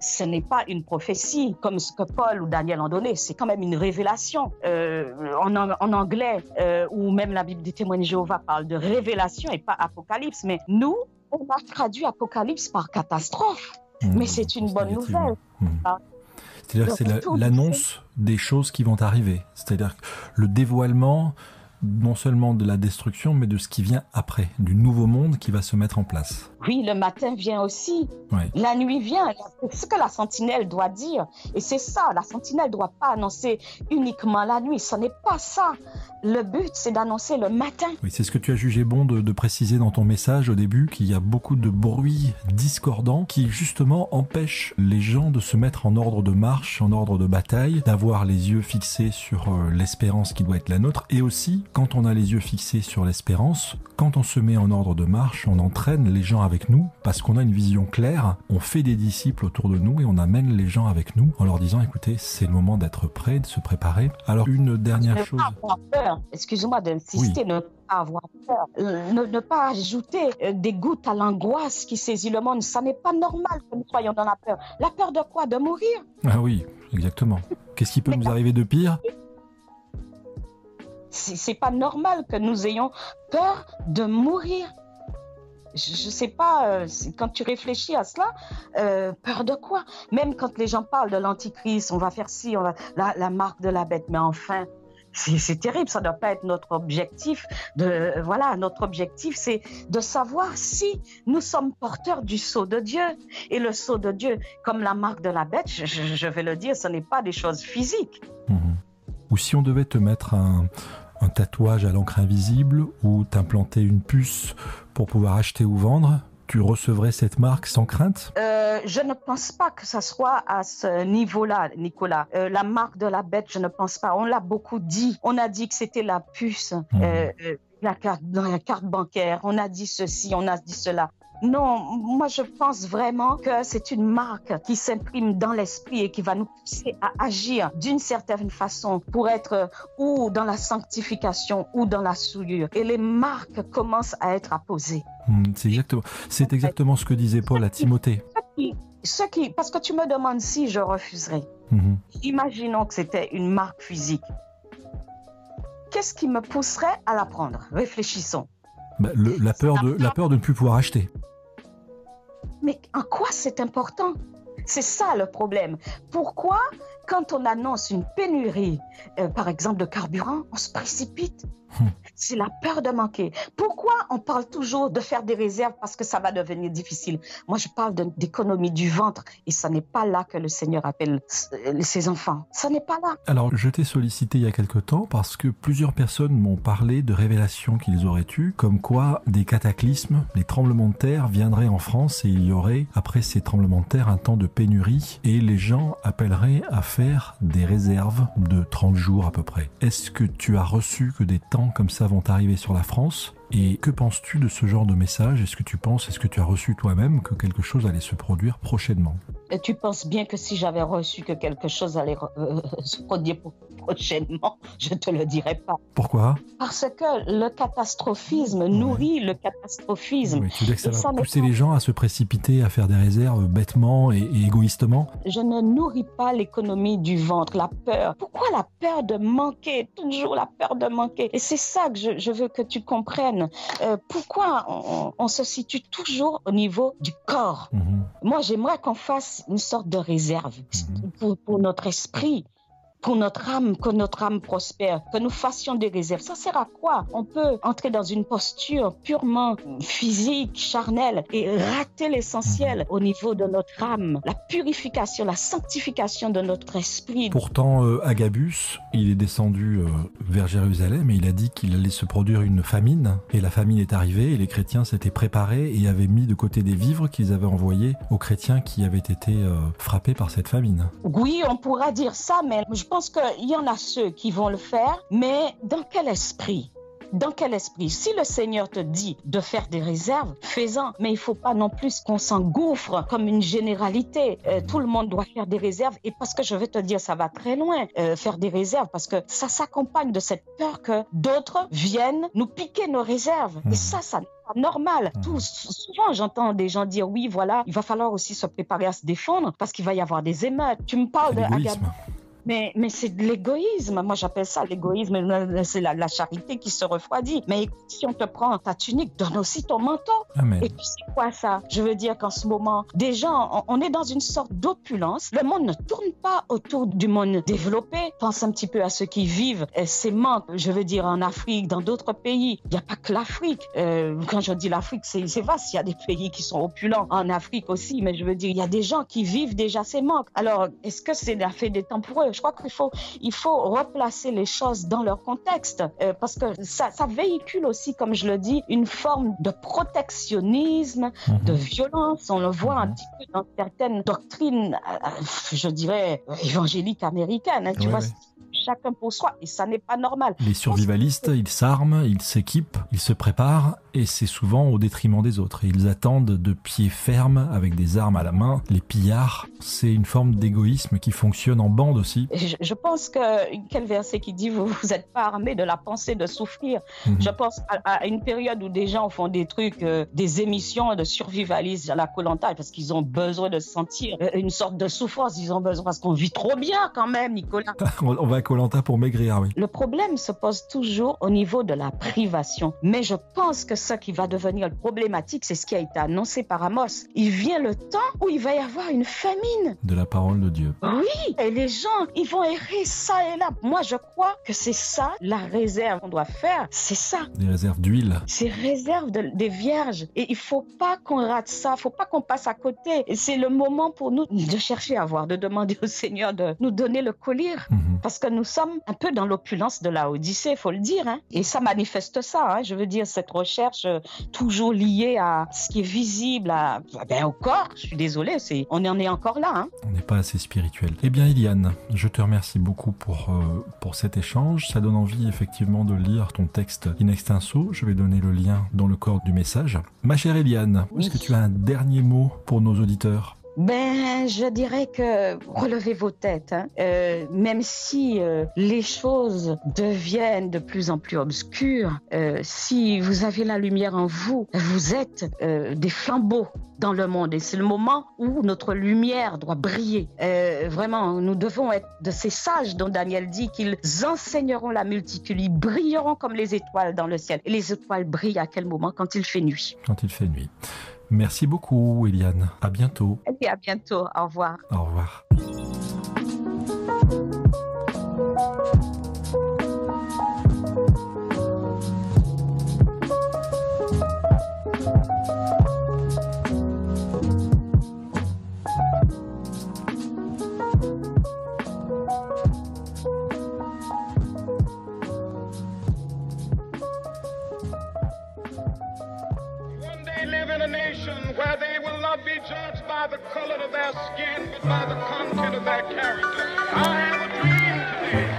ce n'est pas une prophétie comme ce que Paul ou Daniel ont donné, c'est quand même une révélation. Euh, en, anglais, euh, ou même la Bible des témoins de Jéhovah parle de révélation et pas apocalypse, mais nous, on a traduit apocalypse par catastrophe. Mhm. Mais c'est une bonne nouvelle. Mhm. Ah. C'est-à-dire que c'est la- du l'annonce des choses qui vont arriver. C'est-à-dire le dévoilement non seulement de la destruction, mais de ce qui vient après, du nouveau monde qui va se mettre en place. Oui, le matin vient aussi. Ouais. La nuit vient. C'est ce que la sentinelle doit dire. Et c'est ça, la sentinelle ne doit pas annoncer uniquement la nuit. Ce n'est pas ça. Le but, c'est d'annoncer le matin. Oui, c'est ce que tu as jugé bon de, de préciser dans ton message au début, qu'il y a beaucoup de bruits discordants qui justement empêchent les gens de se mettre en ordre de marche, en ordre de bataille, d'avoir les yeux fixés sur euh, l'espérance qui doit être la nôtre, et aussi quand on a les yeux fixés sur l'espérance, quand on se met en ordre de marche, on entraîne les gens avec nous parce qu'on a une vision claire, on fait des disciples autour de nous et on amène les gens avec nous en leur disant écoutez, c'est le moment d'être prêt, de se préparer. Alors une dernière Ne chose. pas avoir peur. Excuse-moi d'insister, ne pas avoir peur. Euh, Ne, ne pas ajouter euh, des gouttes à l'angoisse qui saisit le monde. Ça n'est pas normal que nous soyons dans la peur. La peur de quoi? De mourir? Ah oui, exactement. Qu'est-ce qui peut nous arriver de pire? C'est pas normal que nous ayons peur de mourir. Je, je sais pas, euh, quand tu réfléchis à cela, euh, peur de quoi? Même quand les gens parlent de l'antichrist, on va faire ci, on va la, marque de la bête, mais enfin, c'est terrible, ça ne doit pas être notre objectif. De, voilà, notre objectif, c'est de savoir si nous sommes porteurs du sceau de Dieu. Et le sceau de Dieu, comme la marque de la bête, je, vais le dire, ce n'est pas des choses physiques. Ou si on devait te mettre un tatouage à l'encre invisible ou t'implanter une puce pour pouvoir acheter ou vendre, tu recevrais cette marque sans crainte? Euh, je ne pense pas que ça soit à ce niveau-là, Nicolas. Euh, la marque de la bête, je ne pense pas. On l'a beaucoup dit. On a dit que c'était la puce, Mhm. euh, euh, la carte, dans la carte bancaire. On a dit ceci, on a dit cela. Non, moi je pense vraiment que c'est une marque qui s'imprime dans l'esprit et qui va nous pousser à agir d'une certaine façon pour être euh, ou dans la sanctification ou dans la souillure. Et les marques commencent à être apposées. Hmm, C'est exactement, c'est exactement ce que disait Paul à Timothée. Ce qui, parce que tu me demandes si je refuserais. Mhm. Imaginons que c'était une marque physique. Qu'est-ce qui me pousserait à la prendre? Réfléchissons. Bah, le- la, peur de, la peur de ne plus pouvoir acheter. Mais en quoi c'est important? C'est ça le problème. Pourquoi, quand on annonce une pénurie, euh, par exemple de carburant, on se précipite? C'est la peur de manquer. Pourquoi on parle toujours de faire des réserves parce que ça va devenir difficile? Moi, je parle d'économie du ventre et ce n'est pas là que le Seigneur appelle euh, ses enfants. Ce n'est pas là. Alors, je t'ai sollicité il y a quelque temps parce que plusieurs personnes m'ont parlé de révélations qu'ils auraient eues, comme quoi des cataclysmes, les tremblements de terre viendraient en France et il y aurait, après ces tremblements de terre, un temps de pénurie et les gens appelleraient à faire des réserves de 30 jours à peu près. Est-ce que tu as reçu que des temps comme ça vont arriver sur la France et que penses-tu de ce genre de message? Est-ce que tu penses, est-ce que tu as reçu toi-même que quelque chose allait se produire prochainement? Et tu penses bien que si j'avais reçu que quelque chose allait euh, se produire pro- prochainement, je te le dirais pas. Pourquoi? Parce que le catastrophisme nourrit le catastrophisme. Oui, Tu veux dire que ça Et va ça pousser les gens à se précipiter, à faire des réserves bêtement et, et égoïstement Je ne nourris pas l'économie du ventre, la peur. Pourquoi la peur de manquer? Toujours la peur de manquer. Et c'est ça que je, je veux que tu comprennes. Euh, pourquoi on, on se situe toujours au niveau du corps? Mhm. Moi, j'aimerais qu'on fasse une sorte de réserve Mhm. pour, pour notre esprit, pour notre âme, que notre âme prospère, que nous fassions des réserves. Ça sert à quoi? On peut entrer dans une posture purement physique, charnelle, et rater l'essentiel au niveau de notre âme, la purification, la sanctification de notre esprit. Pourtant, euh, Agabus, il est descendu euh, vers Jérusalem et il a dit qu'il allait se produire une famine. Et la famine est arrivée et les chrétiens s'étaient préparés et avaient mis de côté des vivres qu'ils avaient envoyés aux chrétiens qui avaient été euh, frappés par cette famine. Oui, on pourra dire ça, mais je pense qu'il y en a ceux qui vont le faire, mais dans quel esprit? Dans quel esprit? Si le Seigneur te dit de faire des réserves, fais-en. Mais il faut pas non plus qu'on s'engouffre comme une généralité. Euh, tout le monde doit faire des réserves. Et parce que je vais te dire, ça va très loin, euh, faire des réserves, parce que ça s'accompagne de cette peur que d'autres viennent nous piquer nos réserves. Et ça, ça n'est pas normal. Tout, souvent, j'entends des gens dire, oui, voilà, il va falloir aussi se préparer à se défendre parce qu'il va y avoir des émeutes. Tu me parles de mais, mais c'est de l'égoïsme. Moi, j'appelle ça l'égoïsme. C'est la, la charité qui se refroidit. Mais écoute, si on te prend ta tunique, donne aussi ton manteau. Amen. Et puis, c'est quoi ça? Je veux dire qu'en ce moment, des gens, on, on est dans une sorte d'opulence. Le monde ne tourne pas autour du monde développé. Pense un petit peu à ceux qui vivent euh, ces manques, je veux dire, en Afrique, dans d'autres pays. Il n'y a pas que l'Afrique. Euh, quand je dis l'Afrique, c'est c'est vaste. Il y a des pays qui sont opulents en Afrique aussi. Mais je veux dire, il y a des gens qui vivent déjà ces manques. Alors, est-ce que c'est la fait des temps pour eux Je crois qu'il faut, il faut replacer les choses dans leur contexte. euh, parce que ça, ça véhicule aussi, comme je le dis, une forme de protectionnisme, Mhm. de violence. On le voit un Mhm. petit peu dans certaines doctrines, euh, je dirais, évangéliques américaines. hein, tu Ouais, vois, ouais. chacun pour soi, et ça n'est pas normal. Les survivalistes, ils s'arment, ils s'équipent, ils se préparent, et c'est souvent au détriment des autres. Ils attendent de pied ferme, avec des armes à la main, les pillards. C'est une forme d'égoïsme qui fonctionne en bande aussi. Je, je pense que quel verset qui dit vous vous n'êtes pas armé de la pensée de souffrir. Mhm. Je pense à, à une période où des gens font des trucs, euh, des émissions de survivalisme à la Colanta parce qu'ils ont besoin de sentir euh, une sorte de souffrance. Ils ont besoin parce qu'on vit trop bien quand même, Nicolas. On on va à Colanta pour maigrir, oui. Le problème se pose toujours au niveau de la privation. Mais je pense que ce qui va devenir problématique, c'est ce qui a été annoncé par Amos. Il vient le temps où il va y avoir une famine. De la parole de Dieu. Oui, et les gens, ils vont errer ça et là. Moi, je crois que c'est ça la réserve qu'on doit faire. C'est ça. Des réserves d'huile. C'est réserve de- des vierges. Et il faut pas qu'on rate ça. Il faut pas qu'on passe à côté. Et c'est le moment pour nous de chercher à voir, de demander au Seigneur de nous donner le collier. Mhm. Parce que nous sommes un peu dans l'opulence de la Odyssée, faut le dire. hein. Et ça manifeste ça. hein. Je veux dire, cette recherche euh, toujours liée à ce qui est visible, à, ben, au corps. Je suis désolée, c'est, on en est encore là. hein. On n'est pas assez spirituel. Eh bien, Eliane, je te remercie beaucoup pour, euh, pour cet échange. Ça donne envie, effectivement, de lire ton texte in extenso. Je vais donner le lien dans le corps du message. Ma chère Eliane, Oui. est-ce que tu as un dernier mot pour nos auditeurs? Ben, je dirais que relevez vos têtes, hein. Euh, même si euh, les choses deviennent de plus en plus obscures. euh, si vous avez la lumière en vous, vous êtes des flambeaux dans le monde et c'est le moment où notre lumière doit briller. Vraiment, nous devons être de ces sages dont Daniel dit qu'ils enseigneront la multitude, ils brilleront comme les étoiles dans le ciel. Et les étoiles brillent à quel moment? Quand il fait nuit. quand il fait nuit Merci beaucoup, Eliane. À bientôt. Et à bientôt. Au revoir. Au revoir. By the content of their character. I have a dream today.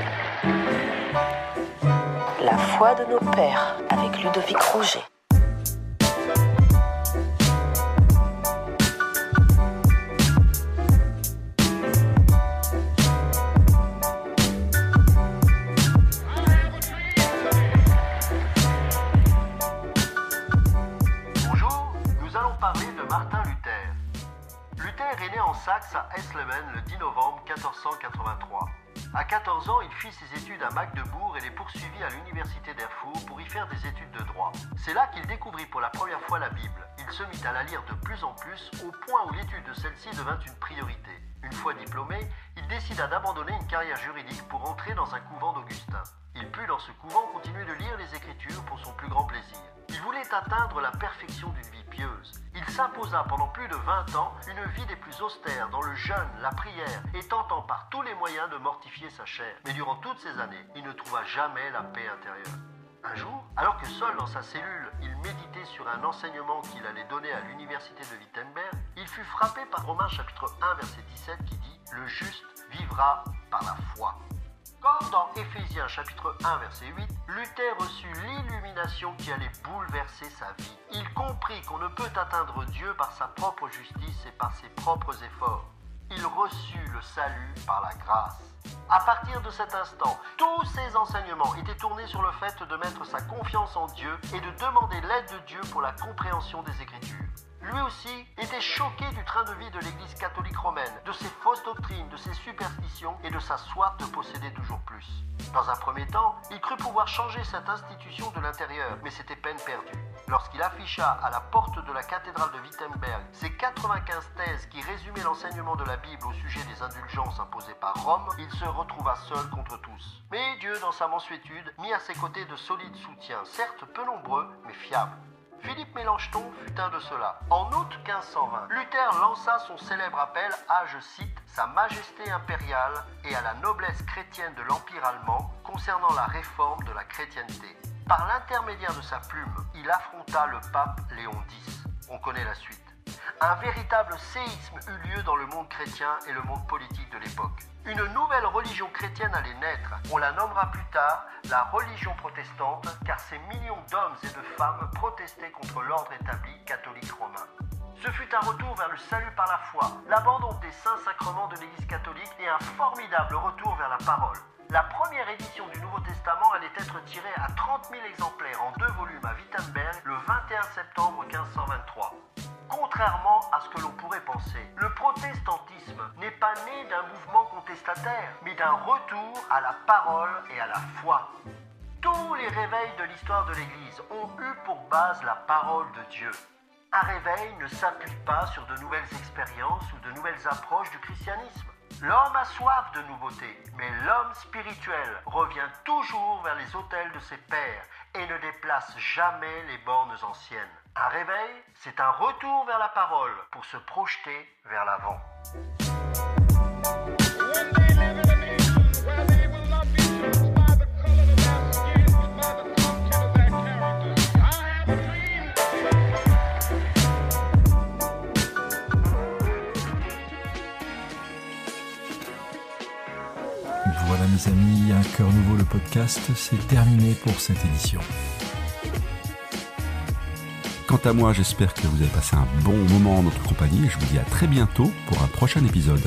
La foi de nos pères avec Ludovic Rouget. Il se mit à la lire de plus en plus au point où l'étude de celle-ci devint une priorité. Une fois diplômé, il décida d'abandonner une carrière juridique pour entrer dans un couvent d'Augustins. Il put dans ce couvent continuer de lire les Écritures pour son plus grand plaisir. Il voulait atteindre la perfection d'une vie pieuse. Il s'imposa pendant plus de 20 ans une vie des plus austères dans le jeûne, la prière et tentant par tous les moyens de mortifier sa chair. Mais durant toutes ces années, il ne trouva jamais la paix intérieure. Un jour, alors que seul dans sa cellule, il méditait sur un enseignement qu'il allait donner à l'université de Wittenberg, il fut frappé par Romains chapitre 1 verset 17 qui dit ⁇ Le juste vivra par la foi ⁇ comme dans Éphésiens chapitre 1 verset 8, Luther reçut l'illumination qui allait bouleverser sa vie. Il comprit qu'on ne peut atteindre Dieu par sa propre justice et par ses propres efforts. Il reçut le salut par la grâce. À partir de cet instant, tous ses enseignements étaient tournés sur le fait de mettre sa confiance en Dieu et de demander l'aide de Dieu pour la compréhension des Écritures. Lui aussi était choqué du train de vie de l'Église catholique romaine, de ses fausses doctrines, de ses superstitions et de sa soif de posséder toujours plus. Dans un premier temps, il crut pouvoir changer cette institution de l'intérieur, mais c'était peine perdue. Lorsqu'il afficha à la porte de la cathédrale de Wittenberg ses 95 thèses qui résumaient l'enseignement de la Bible au sujet des indulgences imposées par Rome, il se retrouva seul contre tous. Mais Dieu, dans sa mansuétude, mit à ses côtés de solides soutiens, certes peu nombreux, mais fiables. Philippe Mélenchon fut un de ceux-là. En août 1520, Luther lança son célèbre appel à, je cite, Sa Majesté impériale et à la noblesse chrétienne de l'Empire allemand concernant la réforme de la chrétienté. Par l'intermédiaire de sa plume, il affronta le pape Léon X. On connaît la suite. Un véritable séisme eut lieu dans le monde chrétien et le monde politique de l'époque. Une nouvelle religion chrétienne allait naître. On la nommera plus tard la religion protestante, car ces millions d'hommes et de femmes protestaient contre l'ordre établi catholique romain. Ce fut un retour vers le salut par la foi, l'abandon des saints sacrements de l'Église catholique et un formidable retour vers la parole. La première édition du Nouveau Testament allait être tirée à 30 000 exemplaires en deux volumes à Wittenberg le 21 septembre 1523. Contrairement à ce que l'on pourrait penser, le protestantisme n'est pas né d'un mouvement contestataire, mais d'un retour à la parole et à la foi. Tous les réveils de l'histoire de l'Église ont eu pour base la parole de Dieu. Un réveil ne s'appuie pas sur de nouvelles expériences ou de nouvelles approches du christianisme. L'homme a soif de nouveautés, mais l'homme spirituel revient toujours vers les autels de ses pères et ne déplace jamais les bornes anciennes. Un réveil, c'est un retour vers la parole pour se projeter vers l'avant. Voilà mes amis, un cœur nouveau le podcast, c'est terminé pour cette édition. Quant à moi, j'espère que vous avez passé un bon moment en notre compagnie et je vous dis à très bientôt pour un prochain épisode.